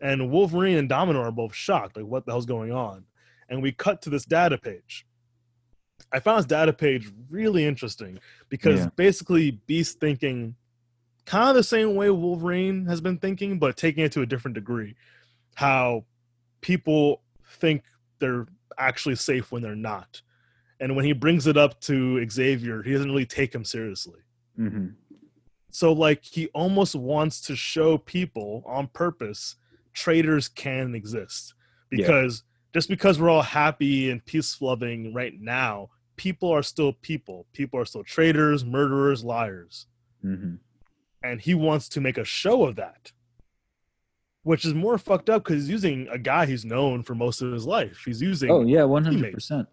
and Wolverine and Domino are both shocked, like what the hell's going on? And we cut to this data page. I found this data page really interesting because Yeah. basically Beast thinking kind of the same way Wolverine has been thinking, but taking it to a different degree. How people think they're actually safe when they're not. And when he brings it up to Xavier, he doesn't really take him seriously. Mm-hmm. So, like, he almost wants to show people on purpose traitors can exist. Yeah. Because just because we're all happy and peace loving right now, people are still people. People are still traitors, murderers, liars Mm-hmm. and he wants to make a show of that which is more fucked up because he's using a guy he's known for most of his life he's using Oh yeah, one hundred percent.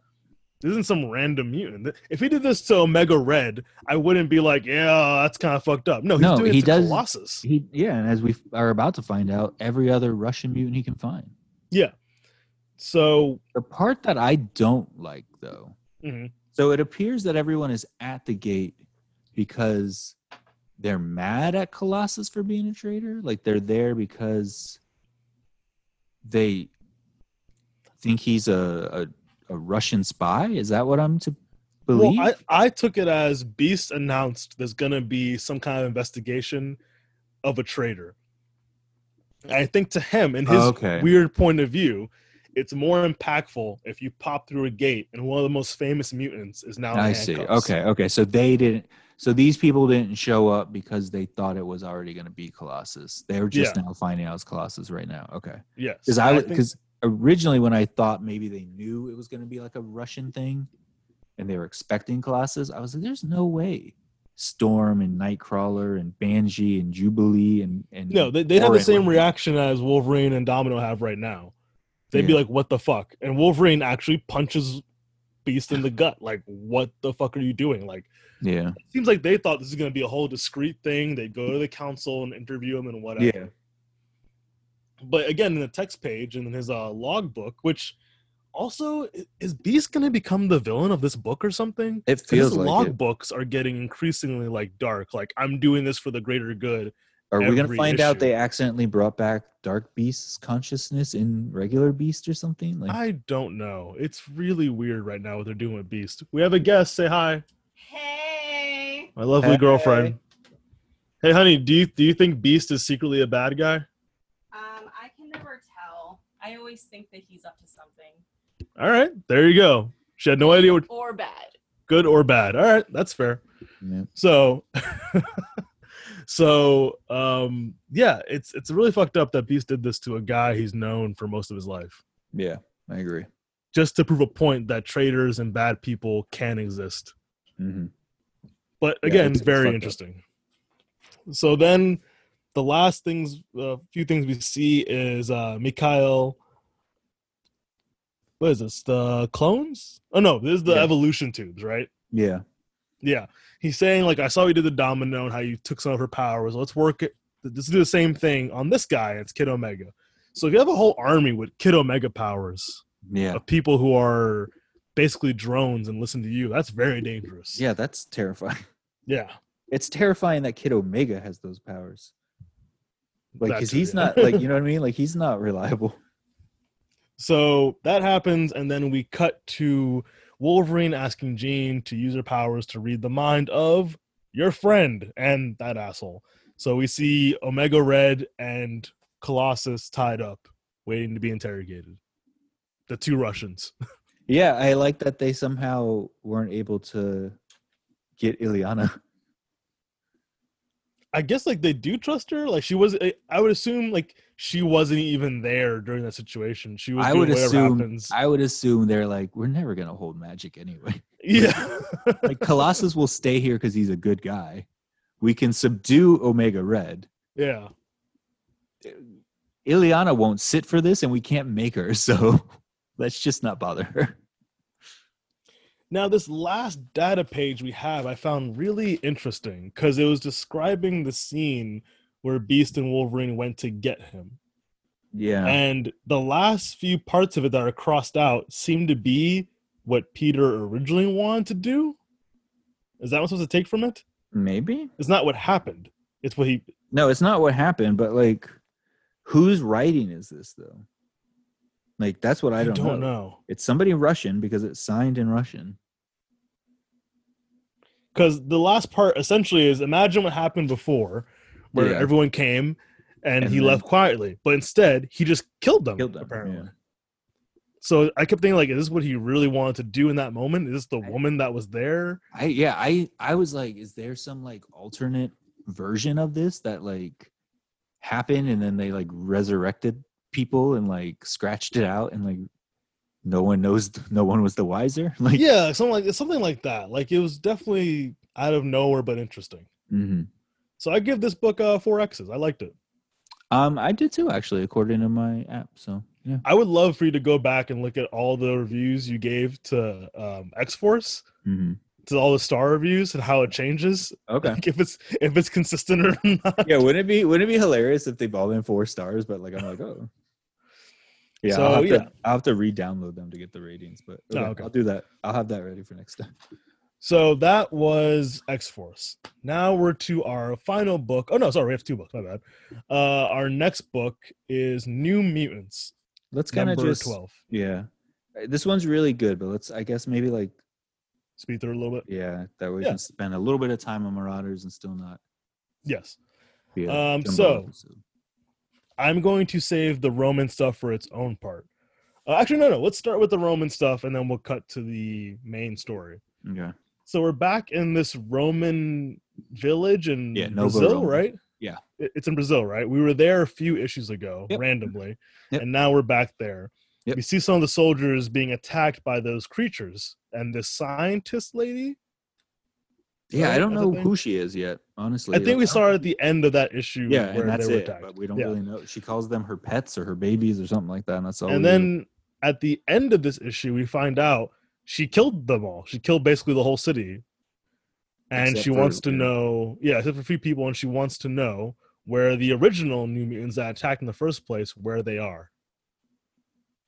This isn't some random mutant. If he did this to Omega Red, I wouldn't be like, yeah, that's kind of fucked up. No, he's No, doing he it to does- Colossus. He yeah, and as we are about to find out, every other Russian mutant he can find. Yeah. So, The part that I don't like though, mhm. so it appears that everyone is at the gate because they're mad at Colossus for being a traitor. Like they're there because they think he's a a, a Russian spy. Is that what I'm to believe? well, I, I took it as Beast announced there's going to be some kind of investigation of a traitor. I think to him, in his Okay. weird point of view, it's more impactful if you pop through a gate and one of the most famous mutants is now. I see. Okay, okay. So they didn't. So these people didn't show up because they thought it was already going to be Colossus. They're just Yeah. now finding out it's Colossus right now. Okay. Yes. Because I because originally when I thought maybe they knew it was going to be like a Russian thing, and they were expecting Colossus, I was like, "There's no way." Storm and Nightcrawler and Banshee and Jubilee and and No, they, they'd have the same reaction as Wolverine and Domino have right now. They'd be like, "What the fuck?" And Wolverine actually punches Beast in the gut. Like, "What the fuck are you doing?" Like, yeah, it seems like they thought this is going to be a whole discreet thing. They'd go to the council and interview him and whatever. yeah. But again, in the text page and in his uh, logbook, which also is Beast going to become the villain of this book or something? It 'Cause feels his like it. logbooks are getting increasingly like dark. Like, I'm doing this for the greater good. Are we going to every find out they accidentally brought back Dark Beast's consciousness in regular Beast or something? Like, I don't know. It's really weird right now what they're doing with Beast. We have a guest. Say hi, Hey. my lovely Hey. girlfriend. Hey, honey, do you do you think Beast is secretly a bad guy? Um, I can never tell. I always think that he's up to something. All right, there you go. She had no idea what Or bad. good or bad. All right, that's fair. yeah. So, so um, yeah, it's it's really fucked up that Beast did this to a guy he's known for most of his life, yeah, I agree. just to prove a point that traitors and bad people can exist. hmm But again, it's- it's very fucked up. interesting. So then, the last things, a few things we see is uh Mikhail. What is this? The clones? Oh no, this is the Yeah. evolution tubes, right? Yeah, Yeah, he's saying like I saw you did the Domino and how you took some of her powers. Let's work it. Let's do the same thing on this guy. It's Kid Omega. So if you have a whole army with Kid Omega powers yeah, of people who are basically drones and listen to you, that's very dangerous. yeah. That's terrifying. yeah. It's terrifying that Kid Omega has those powers. Like, because he's yeah. not like you know what I mean. Like, he's not reliable. So that happens, and then we cut to Wolverine asking Jean to use her powers to read the mind of your friend and that asshole. So we see Omega Red and Colossus tied up, waiting to be interrogated. The two Russians. Yeah, I like that they somehow weren't able to get Illyana. I guess like they do trust her. Like she was, I- I would assume like she wasn't even there during that situation. She was I would whatever assume. happens. I would assume they're like, we're never gonna hold magic anyway. yeah. Like Colossus will stay here because he's a good guy. We can subdue Omega Red. yeah. Eh, Illyana won't sit for this, and we can't make her. So let's just not bother her. Now, this last data page we have, I found really interesting because it was describing the scene where Beast and Wolverine went to get him. Yeah. And the last few parts of it that are crossed out seem to be what Peter originally wanted to do. Is that what I'm supposed to take from it? Maybe. It's not what happened. It's what he. No, it's not what happened, but like whose writing is this though? Like that's what I I don't, don't, know. know. It's somebody Russian because it's signed in Russian. Because the last part essentially is imagine what happened before, where Yeah. everyone came and, And he then- left quietly, but instead he just killed them. Killed them, apparently. yeah. So I kept thinking, like, is this what he really wanted to do in that moment? Is this the I- woman that was there? I yeah, I I was like, is there some like alternate version of this that like happened and then they like resurrected people and like scratched it out and like no one knows no one was the wiser? Like Yeah, something like something like that. Like it was definitely out of nowhere, but interesting. Mhm. So I give this book uh four X's. I liked it. Um I did too actually according to my app. So Yeah. I would love for you to go back and look at all the reviews you gave to um, X Force, hmm to all the star reviews, and how it changes. Okay. Like if it's if it's consistent or not. yeah, wouldn't it be wouldn't it be hilarious if they've all been four stars? But like I'm like, oh, yeah. So, I'll have yeah. to I'll have to re-download them to get the ratings. But Oh, okay, okay. I'll do that. I'll have that ready for next time. So that was X Force. Now we're to our final book. Oh no, sorry, we have two books. My bad. Uh, our next book is New Mutants, Let's kind of just twelve. yeah. Uh, This one's really good, but let's I guess maybe like Speed through a little bit. yeah that way we can spend a little bit of time on Marauders and still not Yes. be a Um, so- episode. I'm going to save the Roman stuff for its own part. Uh, actually, no, no. Let's start with the Roman stuff, and then we'll cut to the main story. okay. So we're back in this Roman village in Yeah, Brazil, right? Yeah. It's in Brazil, right? We were there a few issues ago, Yep. randomly, Yep. and now we're back there. Yep. We see some of the soldiers being attacked by those creatures, and this scientist lady. Yeah, I don't know who she is yet. Honestly, I think we Like, saw her at the end of that issue. Yeah, where and that's they were it. attacked. But we don't Yeah. really know. She calls them her pets or her babies or something like that. And that's all. and we- then at the end of this issue, we find out she killed them all. She killed basically the whole city, and Except she for- wants to yeah. know, yeah, except for a few people, and she wants to know where the original New Mutants that attacked in the first place, where they are.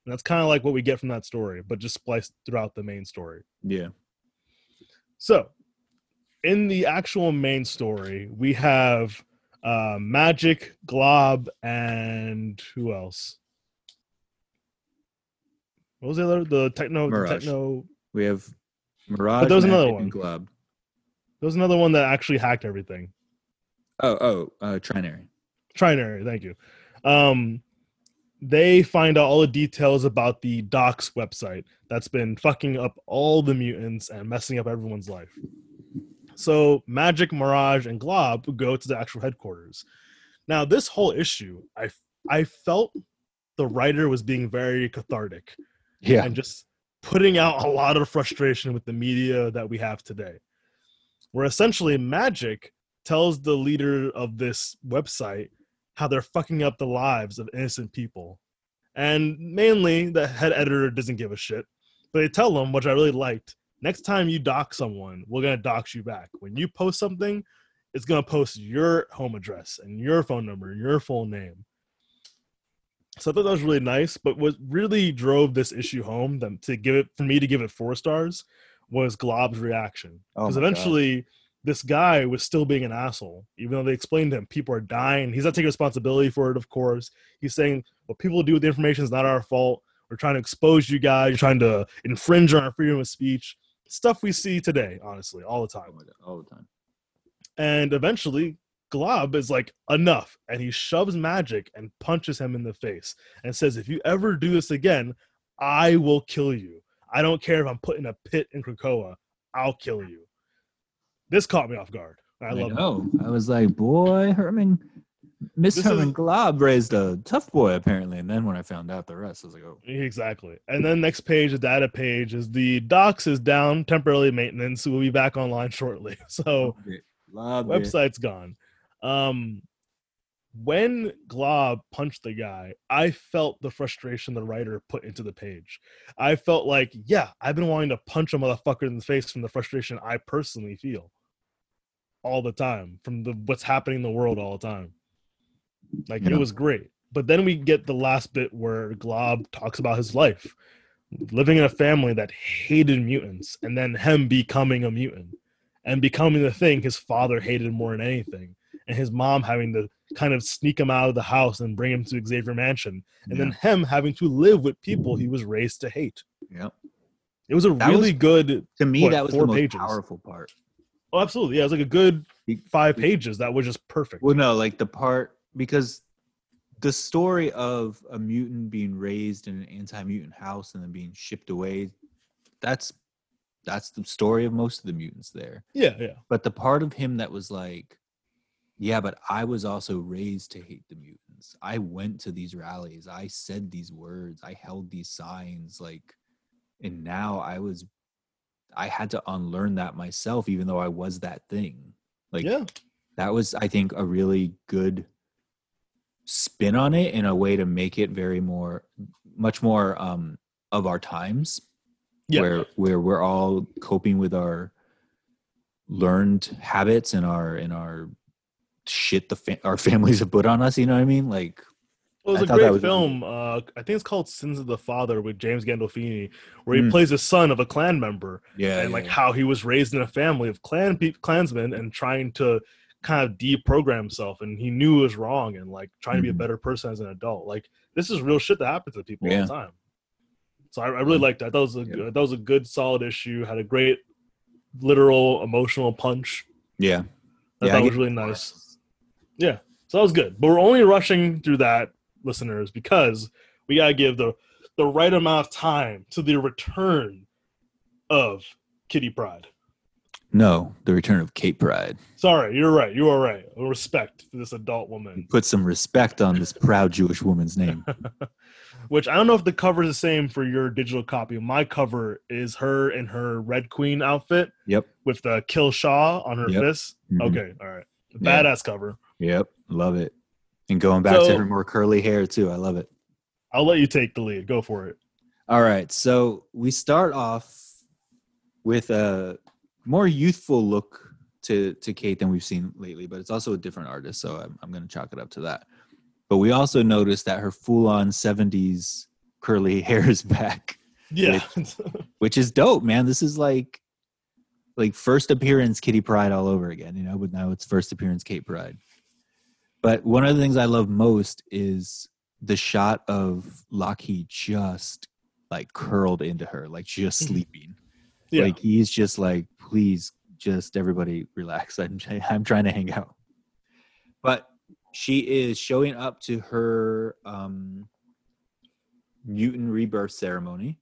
And that's kind of like what we get from that story, but just spliced throughout the main story. yeah, So, in the actual main story, we have uh, Magic, Glob, and who else? What was the other? The techno, the Mirage. techno. we have Mirage. there was another one. Glob. There was another one that actually hacked everything. Oh, oh, uh, Trinary. Trinary, thank you. Um, they find out all the details about the Docs website that's been fucking up all the mutants and messing up everyone's life. So Magic, Mirage, and Glob go to the actual headquarters. Now, this whole issue, I I felt the writer was being very cathartic Yeah, and just putting out a lot of frustration with the media that we have today. Where essentially Magic tells the leader of this website how they're fucking up the lives of innocent people. And mainly the head editor doesn't give a shit. But they tell them, which I really liked, next time you dox someone, we're gonna dox you back. When you post something, it's gonna post your home address and your phone number and your full name. So I thought that was really nice. But what really drove this issue home, them to give it for me to give it four stars, was Glob's reaction. Oh Because God. eventually this guy was still being an asshole, even though they explained to him people are dying. He's not taking responsibility for it, of course. He's saying what people do with the information is not our fault. We're trying to expose you guys. You're trying to infringe on our freedom of speech. Stuff we see today, honestly, all the time. Oh all the time. And eventually, Glob is like, enough. And he shoves Magic and punches him in the face and says, if you ever do this again, I will kill you. I don't care if I'm put in a pit in Krakoa, I'll kill you. This caught me off guard. I, I, love it. know. I was like, boy, Herman, Miss This Herman is- Glob raised a tough boy apparently. And then when I found out the rest, I was like, oh, Exactly. And then next page, the data page, is the docs is down, temporarily maintenance. We'll be back online shortly. So it. Loved it. website's gone. Um, when Glob punched the guy, I felt the frustration the writer put into the page. I felt like, yeah, I've been wanting to punch a motherfucker in the face from the frustration I personally feel all the time from the what's happening in the world all the time. Like Yeah. it was great. But then we get the last bit where Glob talks about his life, living in a family that hated mutants, and then him becoming a mutant and becoming the thing his father hated more than anything, and his mom having to kind of sneak him out of the house and bring him to Xavier Mansion, and then him having to live with people he was raised to hate. yeah. It was a That was- really good. To me, What, that was the four most pages? powerful part. Oh, absolutely, yeah, it was like a good five pages that was just perfect. Well, no, like the part because the story of a mutant being raised in an anti-mutant house and then being shipped away, that's that's the story of most of the mutants there. Yeah, yeah, But the part of him that was like, yeah, but I was also raised to hate the mutants. I went to these rallies. I said these words. I held these signs. Like, and now I was, I had to unlearn that myself, even though I was that thing. Like, yeah. that was i think a really good spin on it in a way to make it very more much more um of our times Yeah. where where we're all coping with our learned habits and our and our shit the fa- our families have put on us you know what i mean like It was I a great film. Uh, I think it's called Sins of the Father with James Gandolfini, where he Mm. plays the son of a Klan member yeah and like how he was raised in a family of clan pe- Klansmen and trying to kind of deprogram himself, and he knew it was wrong and like trying to be a Mhm. better person as an adult. Like this is real shit that happens to people all the time. So I, I really Mhm. liked that. That was a Yeah. good, that was a good solid issue. Had a great literal emotional punch. yeah that, Yeah, it was really nice. Yeah, so that was good. But we're only rushing through that, listeners, because we gotta give the the right amount of time to the return of Kitty Pryde. No the return of kate pryde Sorry, you're right. You are right. Respect to this adult woman. put some respect on this proud jewish woman's name Which I don't know if the cover is the same for your digital copy. My cover is her in her Red Queen outfit yep with the Kill Shaw on her Yep. fist. Mhm. Okay, all right. Badass cover. yep love it and going back to her more curly hair too i love it I'll let you take the lead. Go for it. All right. So we start off with a more youthful look to to Kate than we've seen lately, but it's also a different artist, so I'm, I'm going to chalk it up to that. But we also noticed that her full on 70s curly hair is back, Yeah. which is dope, man. This is like like first appearance Kitty Pryde all over again, you know, but now it's first appearance Kate Pryde. But one of the things I love most is the shot of Lockheed just like curled into her, like just mm. sleeping. Yeah. Like he's just like, please, just everybody relax. I'm I'm trying to hang out. But she is showing up to her um, mutant rebirth ceremony.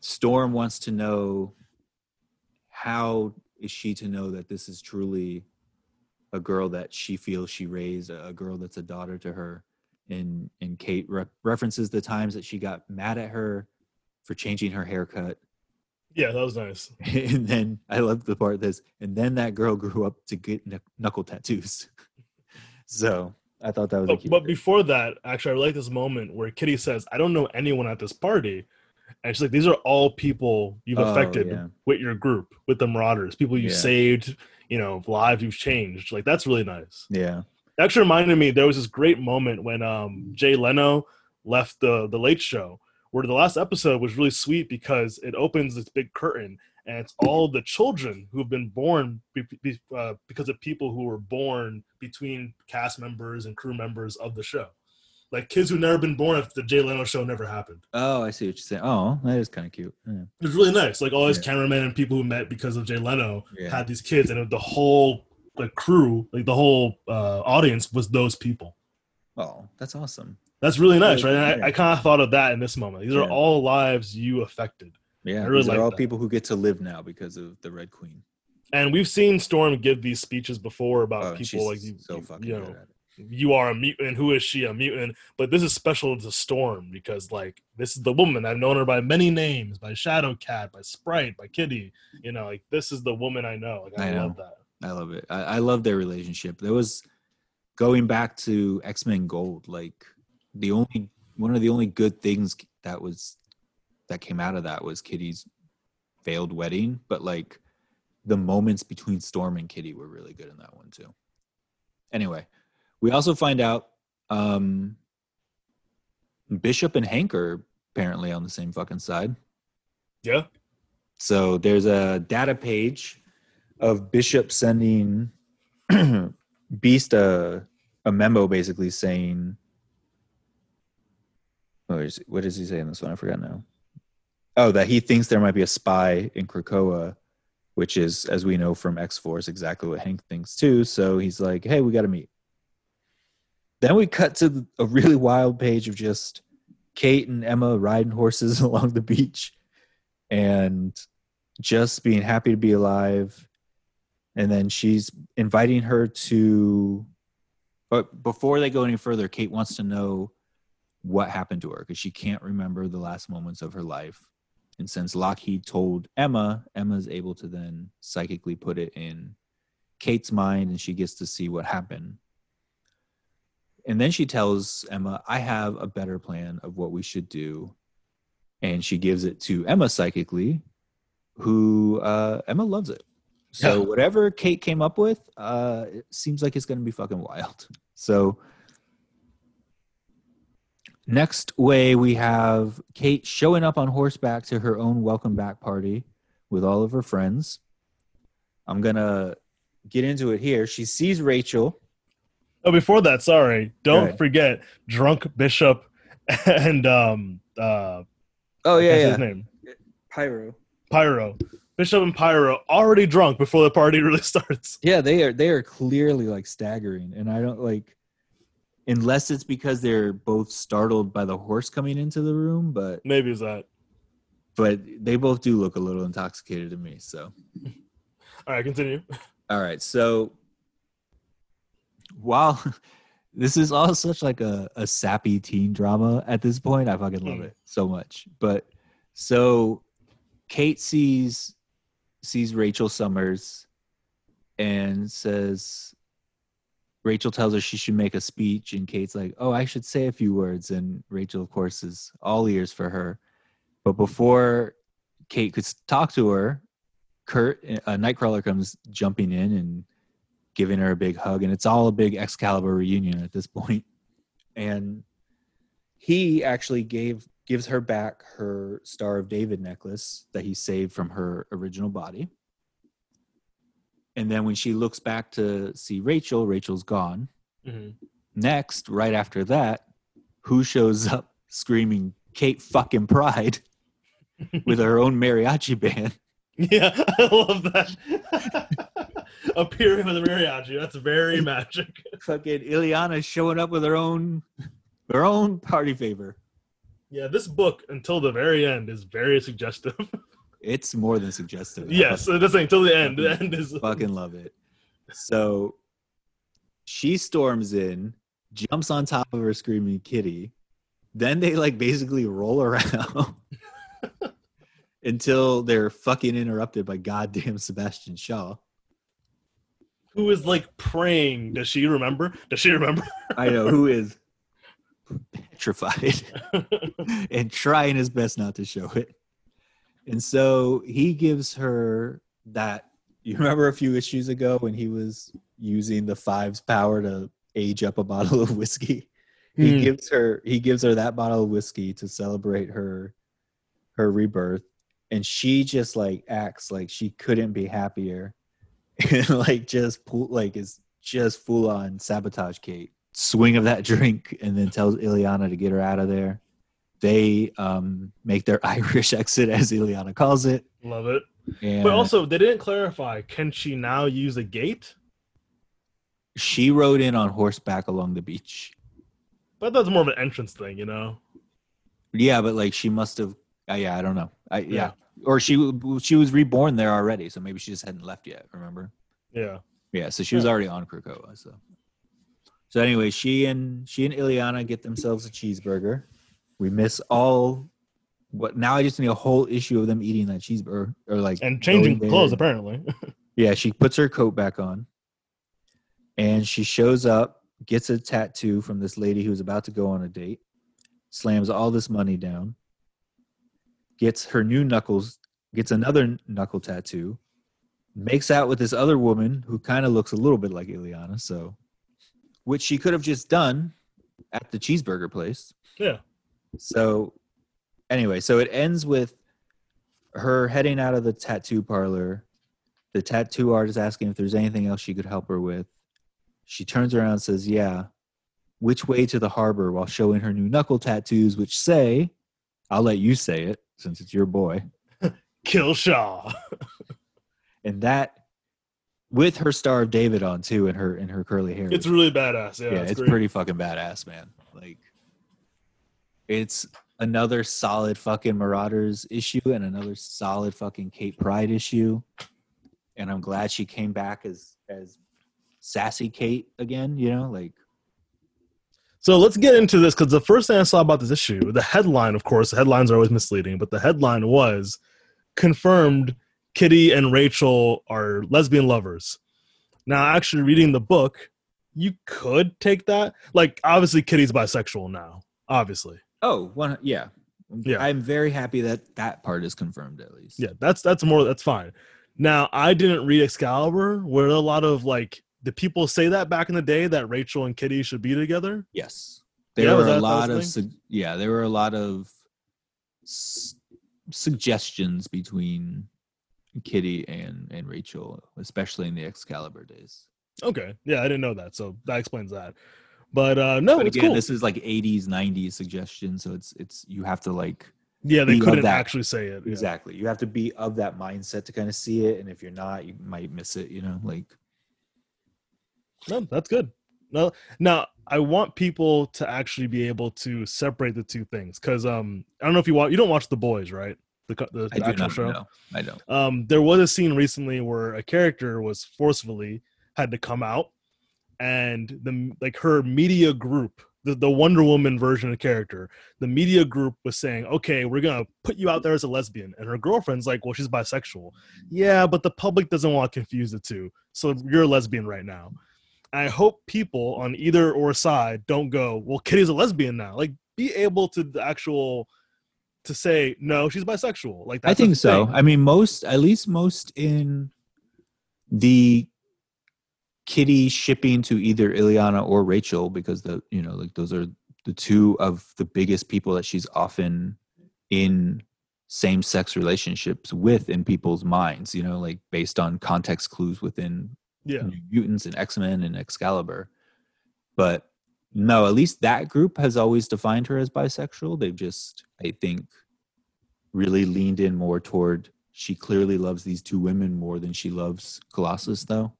Storm wants to know how is she to know that this is truly a girl that she feels she raised, a girl that's a daughter to her. And and Kate re- references the times that she got mad at her for changing her haircut. yeah, that was nice. and then I love the part that's and then that girl grew up to get knuckle tattoos. so I thought that was But, cute. but before that, actually, I like this moment where Kitty says, "I don't know anyone at this party," and she's like, "These are all people you've Oh, affected yeah. with your group, with the Marauders, people you Yeah. saved, you know, lives you've changed. Like that's really nice." yeah, It actually reminded me there was this great moment when um, Jay Leno left the the Late Show, where the last episode was really sweet because it opens this big curtain and it's all the children who have been born be, be, uh, because of people who were born between cast members and crew members of the show, like kids who've never been born if the Jay Leno show never happened. Oh, I see what you're saying. Oh, that is kind of cute. Yeah. It was really nice. Like all these Yeah. cameramen and people who met because of Jay Leno Yeah. had these kids, and the whole like crew, like the whole uh, audience was those people. Oh, that's awesome. That's really nice, right? And I, I kind of thought of that in this moment. These are Yeah. all lives you affected. Yeah, I really these are all that. people who get to live now because of the Red Queen. And we've seen Storm give these speeches before about Oh, people like you, so you know, you are a mutant. Who is she? A mutant. But this is special to Storm because like this is the woman. I've known her by many names, by Shadow Cat, by Sprite, by Kitty. You know, like this is the woman I know. Like I, I know. love that. I love it. I, I love their relationship. There was going back to X Men Gold, like the only one of the only good things that was that came out of that was Kitty's failed wedding, but like the moments between Storm and Kitty were really good in that one too. Anyway, we also find out um Bishop and Hank are apparently on the same fucking side. Yeah. So there's a data page of Bishop sending Beast a, a memo basically saying, oh, is- what does he say in this one? I forgot now. Oh, that he thinks there might be a spy in Krakoa, which is, as we know from X Force, exactly what Hank thinks too. So he's like, hey, we got to meet. Then we cut to a really wild page of just Kate and Emma riding horses along the beach and just being happy to be alive. And then she's inviting her to, but before they go any further, Kate wants to know what happened to her because she can't remember the last moments of her life. And since Lockheed told Emma, Emma's able to then psychically put it in Kate's mind and she gets to see what happened. and then she tells Emma, I have a better plan of what we should do. And she gives it to Emma psychically, who uh, Emma loves it. So whatever Kate came up with, uh, it seems like it's going to be fucking wild. So next way we have Kate showing up on horseback to her own welcome back party with all of her friends. I'm gonna get into it here. She sees Rachel. Oh, before that, sorry. Don't Right. forget drunk bishop and um uh Oh yeah. his name? Pyro. Pyro. Bishop and Pyro already drunk before the party really starts. Yeah, they are they are clearly like staggering, and I don't like unless it's because they're both startled by the horse coming into the room, but Maybe it's that. but they both do look a little intoxicated to me. So All right, continue. all right, so while this is all such like a, a sappy teen drama at this point, I fucking love Mm. it so much. But so Kate sees sees Rachel Summers and says Rachel tells her she should make a speech and Kate's like, "Oh, I should say a few words." And Rachel of course is all ears for her. But before Kate could talk to her, Kurt eh, a Nightcrawler comes jumping in and giving her a big hug and it's all a big Excalibur reunion at this point. And he actually gave gives her back her Star of David necklace that he saved from her original body. And then when she looks back to see Rachel, Rachel's gone. Mhm. Next, right after that, who shows up screaming Kate fucking Pryde with her own mariachi band? Yeah, I love that. Appearing with a mariachi. That's very magic. Fucking Illyana showing up with her own her own party favor. Yeah, this book until the very end is very suggestive. It's more than suggestive. Yes, it doesn't until the end. The end is fucking love it. So she storms in, jumps on top of her screaming kitty. Then they like basically roll around until they're fucking interrupted by goddamn Sebastian Shaw. who is like praying. Does she remember? Does she remember? I know who is petrified and trying his best not to show it. And so he gives her that. You remember a few issues ago when he was using the fives power to age up a bottle of whiskey? He Hmm. gives her he gives her that bottle of whiskey to celebrate her her rebirth, and she just like acts like she couldn't be happier, and like just pull like is just full on sabotage Kate. Swing of that drink, and then tells Illyana to get her out of there they um, make their Irish exit, as Illyana calls it. Love it. And But also, they didn't clarify. Can she now use a gate? she rode in on horseback along the beach. But that's more of an entrance thing, you know. Yeah, but like she must have. Uh, yeah, I don't know. I yeah. Yeah. or she she was reborn there already, so maybe she just hadn't left yet. Remember? Yeah. Yeah, so she was Yeah. already on Krakoa. So, so anyway, she and she and Illyana get themselves a cheeseburger. We miss all. What now? I just need a whole issue of them eating that cheeseburger or like And changing clothes, apparently. Yeah, she puts her coat back on and she shows up, gets a tattoo from this lady who's about to go on a date, slams all this money down, gets her new knuckles, gets another knuckle tattoo, makes out with this other woman who kind of looks a little bit like Illyana, so which she could have just done at the cheeseburger place. yeah. So anyway, so it ends with her heading out of the tattoo parlor. The tattoo artist asking if there's anything else she could help her with. She turns around and says, Yeah. Which way to the harbor while showing her new knuckle tattoos, which say, I'll let you say it since it's your boy. Kill Shaw. And that with her Star of David on too and her and her curly hair. It's really badass. Yeah, yeah, it's, it's pretty fucking badass, man. Like, it's another solid fucking Marauders issue and another solid fucking Kate Pryde issue. And I'm glad she came back as as sassy Kate again. You know, like So let's get into this because the first thing I saw about this issue, the headline, of course, the headlines are always misleading, but the headline was confirmed Kitty and Rachel are lesbian lovers. Now, actually reading the book, you could take that. Like obviously Kitty's bisexual now. Obviously. Oh, one yeah. Yeah. I'm very happy that that part is confirmed at least. Yeah, that's that's more that's fine. Now I didn't read Excalibur where a lot of like the people say that back in the day that Rachel and Kitty should be together. Yes. There Yeah, were that- a lot of su- yeah, there were a lot of s- suggestions between Kitty and and Rachel, especially in the Excalibur days. Okay. Yeah, I didn't know that. So that explains that. But uh no, but it's again, cool. this is like 80s, 90s suggestion, so it's it's you have to like yeah, they couldn't that. actually say it. Yeah. exactly. You have to be of that mindset to kind of see it, and if you're not, you might miss it. You know, like No, that's good. No, now I want people to actually be able to separate the two things because um I don't know if you watch you don't watch The Boys right the the, I the actual not show know. I don't. um there was a scene recently where a character was forcefully had to come out and the like her media group the, the Wonder Woman version of the character the media group was saying okay we're gonna put you out there as a lesbian and her girlfriend's like well she's bisexual yeah but the public doesn't want to confuse the two so you're a lesbian right now I hope people on either or side don't go, well, Kitty's a lesbian now. Like, be able to the actual to say no, she's bisexual. Like, I think so. I mean, most, at least most in the Kitty shipping to either Illyana or Rachel, because the you know like those are the two of the biggest people that she's often in same sex relationships with in people's minds. You know, like based on context clues within Yeah, New Mutants and X Men and Excalibur. But no, at least that group has always defined her as bisexual. They've just, I think, really leaned in more toward she clearly loves these two women more than she loves Colossus, though.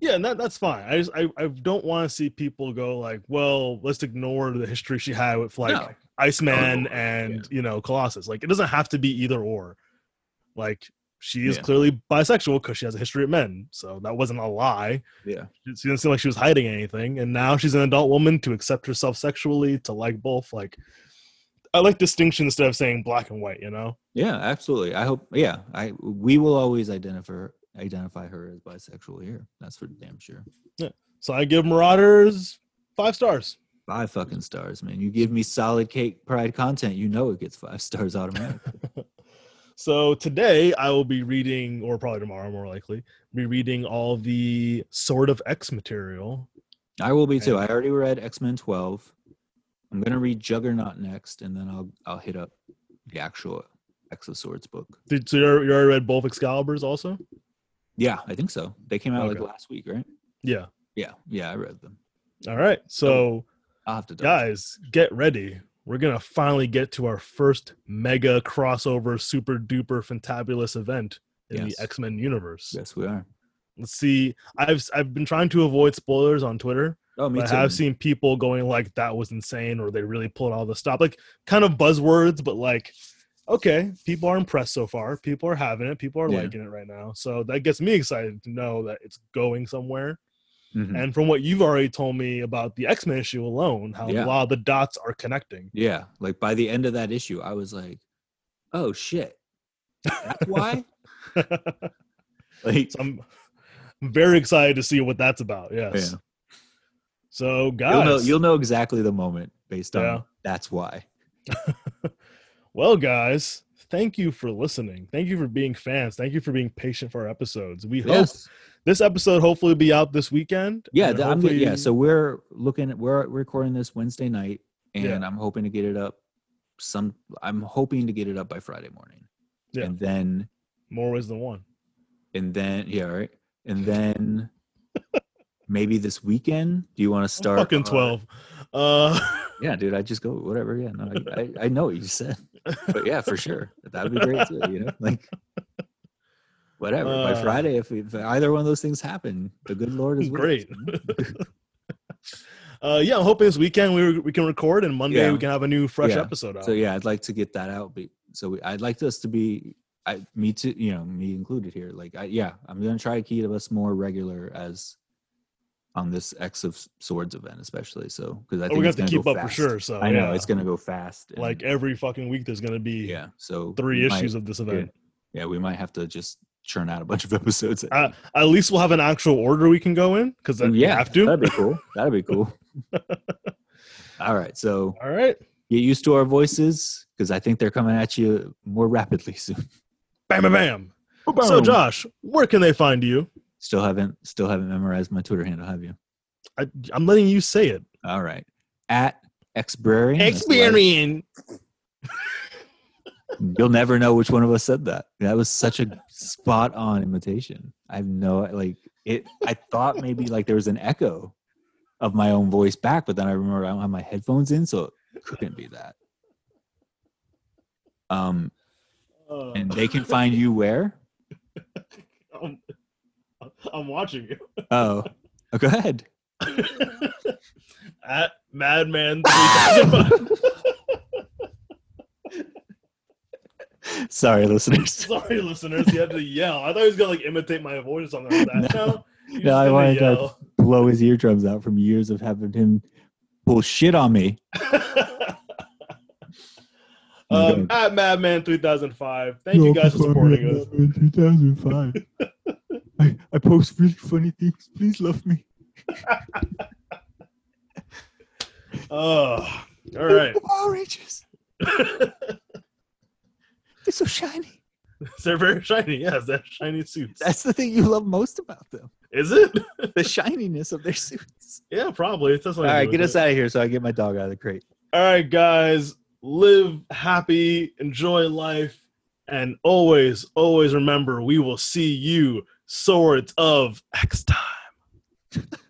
Yeah, and that that's fine. I just I, I don't want to see people go like, well, let's ignore the history she had with like No. Iceman Oh, and you know Colossus. Like, it doesn't have to be either or. Like, she is Yeah. clearly bisexual because she has a history of men. So that wasn't a lie. Yeah. she didn't seem like she was hiding anything and now she's an adult woman to accept herself sexually to like both like i like distinction instead of saying black and white you know Yeah, absolutely. I hope yeah, I we will always identify identify her as bisexual here. That's for damn sure. Yeah. so i give marauders five stars Five fucking stars, man. You give me solid Kate Pryde content, you know it gets five stars automatically. so today i will be reading or probably tomorrow more likely be reading all the sword of x material I will be too. I already read X Men Twelve. I'm gonna read Juggernaut next, and then I'll I'll hit up the actual X of Swords book. Did, so you already read both excaliburs also Yeah, I think so. They came out Okay. like last week, right? yeah Yeah, yeah, I read them. all right so I'll have to. guys get ready we're gonna finally get to our first mega crossover super duper fantabulous event in Yes. the x-men universe Yes, we are. let's see i've i've been trying to avoid spoilers on twitter Oh, me too. i have seen people going like that was insane or they really pulled all the stop like kind of buzzwords but like okay people are impressed so far people are having it people are Yeah. liking it right now so that gets me excited to know that it's going somewhere Mhm. and from what you've already told me about the x-men issue alone how Yeah. a lot of the dots are connecting Yeah, like by the end of that issue, I was like, "Oh shit, that's why." like, So I'm very excited to see what that's about. Yes. Yeah. So guys, you'll know you'll know exactly the moment based on Yeah. that's why. well, guys, thank you for listening. Thank you for being fans. Thank you for being patient for our episodes. We hope Yes. this episode hopefully will be out this weekend. Yeah, and th- I'm, yeah. So we're looking. We're recording this Wednesday night, and Yeah. I'm hoping to get it up. Some. I'm hoping to get it up by Friday morning. Yeah. And then, more ways than one. and then, yeah, right. And then, maybe this weekend. Do you want to start? Fucking uh, twelve. Uh, Yeah, dude. I just go whatever. Yeah, no, I, I, I know what you said, but yeah, for sure, that would be great too. You know, like whatever. by Uh, Friday, if, if either one of those things happen, the good Lord is us, Great. uh, yeah, I'm hoping this weekend we we can record and Monday Yeah. we can have a new fresh Yeah. episode out. So yeah, I'd like to get that out. So we, I'd like us to be, I, me too, you know, me included here. Like, I, yeah, I'm gonna try to keep us more regular as on this X of Swords event, especially. So because I Oh, think we're gonna have to keep go up for sure. So I know yeah. it's gonna go fast. and- like every fucking week there's gonna be yeah. So three we might- issues of this event. yeah, we might have to just churn out a bunch of episodes. Uh, at least we'll have an actual order we can go in because we yeah, have to. that'd be cool. That'd be cool. All right, so All right. get used to our voices because I think they're coming at you more rapidly soon. Bam, bam, bam. So, Josh, where can they find you? Still haven't still haven't memorized my Twitter handle, have you? I, I'm letting you say it. All right, at Xbrarian. that's the letter- Experience. You'll never know which one of us said that. That was such a spot on imitation. I have no like it. I thought maybe like there was an echo of my own voice back, but then I remember I don't have my headphones in, so it couldn't be that. Um, Uh, and they can find you where? I'm, watching you. Oh, oh go ahead. At Madman Sorry, listeners. Sorry, listeners. You had to yell. I thought he was going to like imitate my voice or something like that. No. you No, I wanted gotta blow his eardrums out from years of having him pull shit on me. um, at Madman 3005. Thank you guys for supporting us. 2005. I, I post really funny things. Please love me. Oh, all right. Power Rangers. They're so shiny. They're very shiny. Yes, they're shiny suits. That's the thing you love most about them. Is it? The shininess of their suits. yeah, probably. It's All right, get us out of here so I get my dog out of the crate. All right, guys. Live happy, enjoy life, and always, always remember we will see you swords of X time.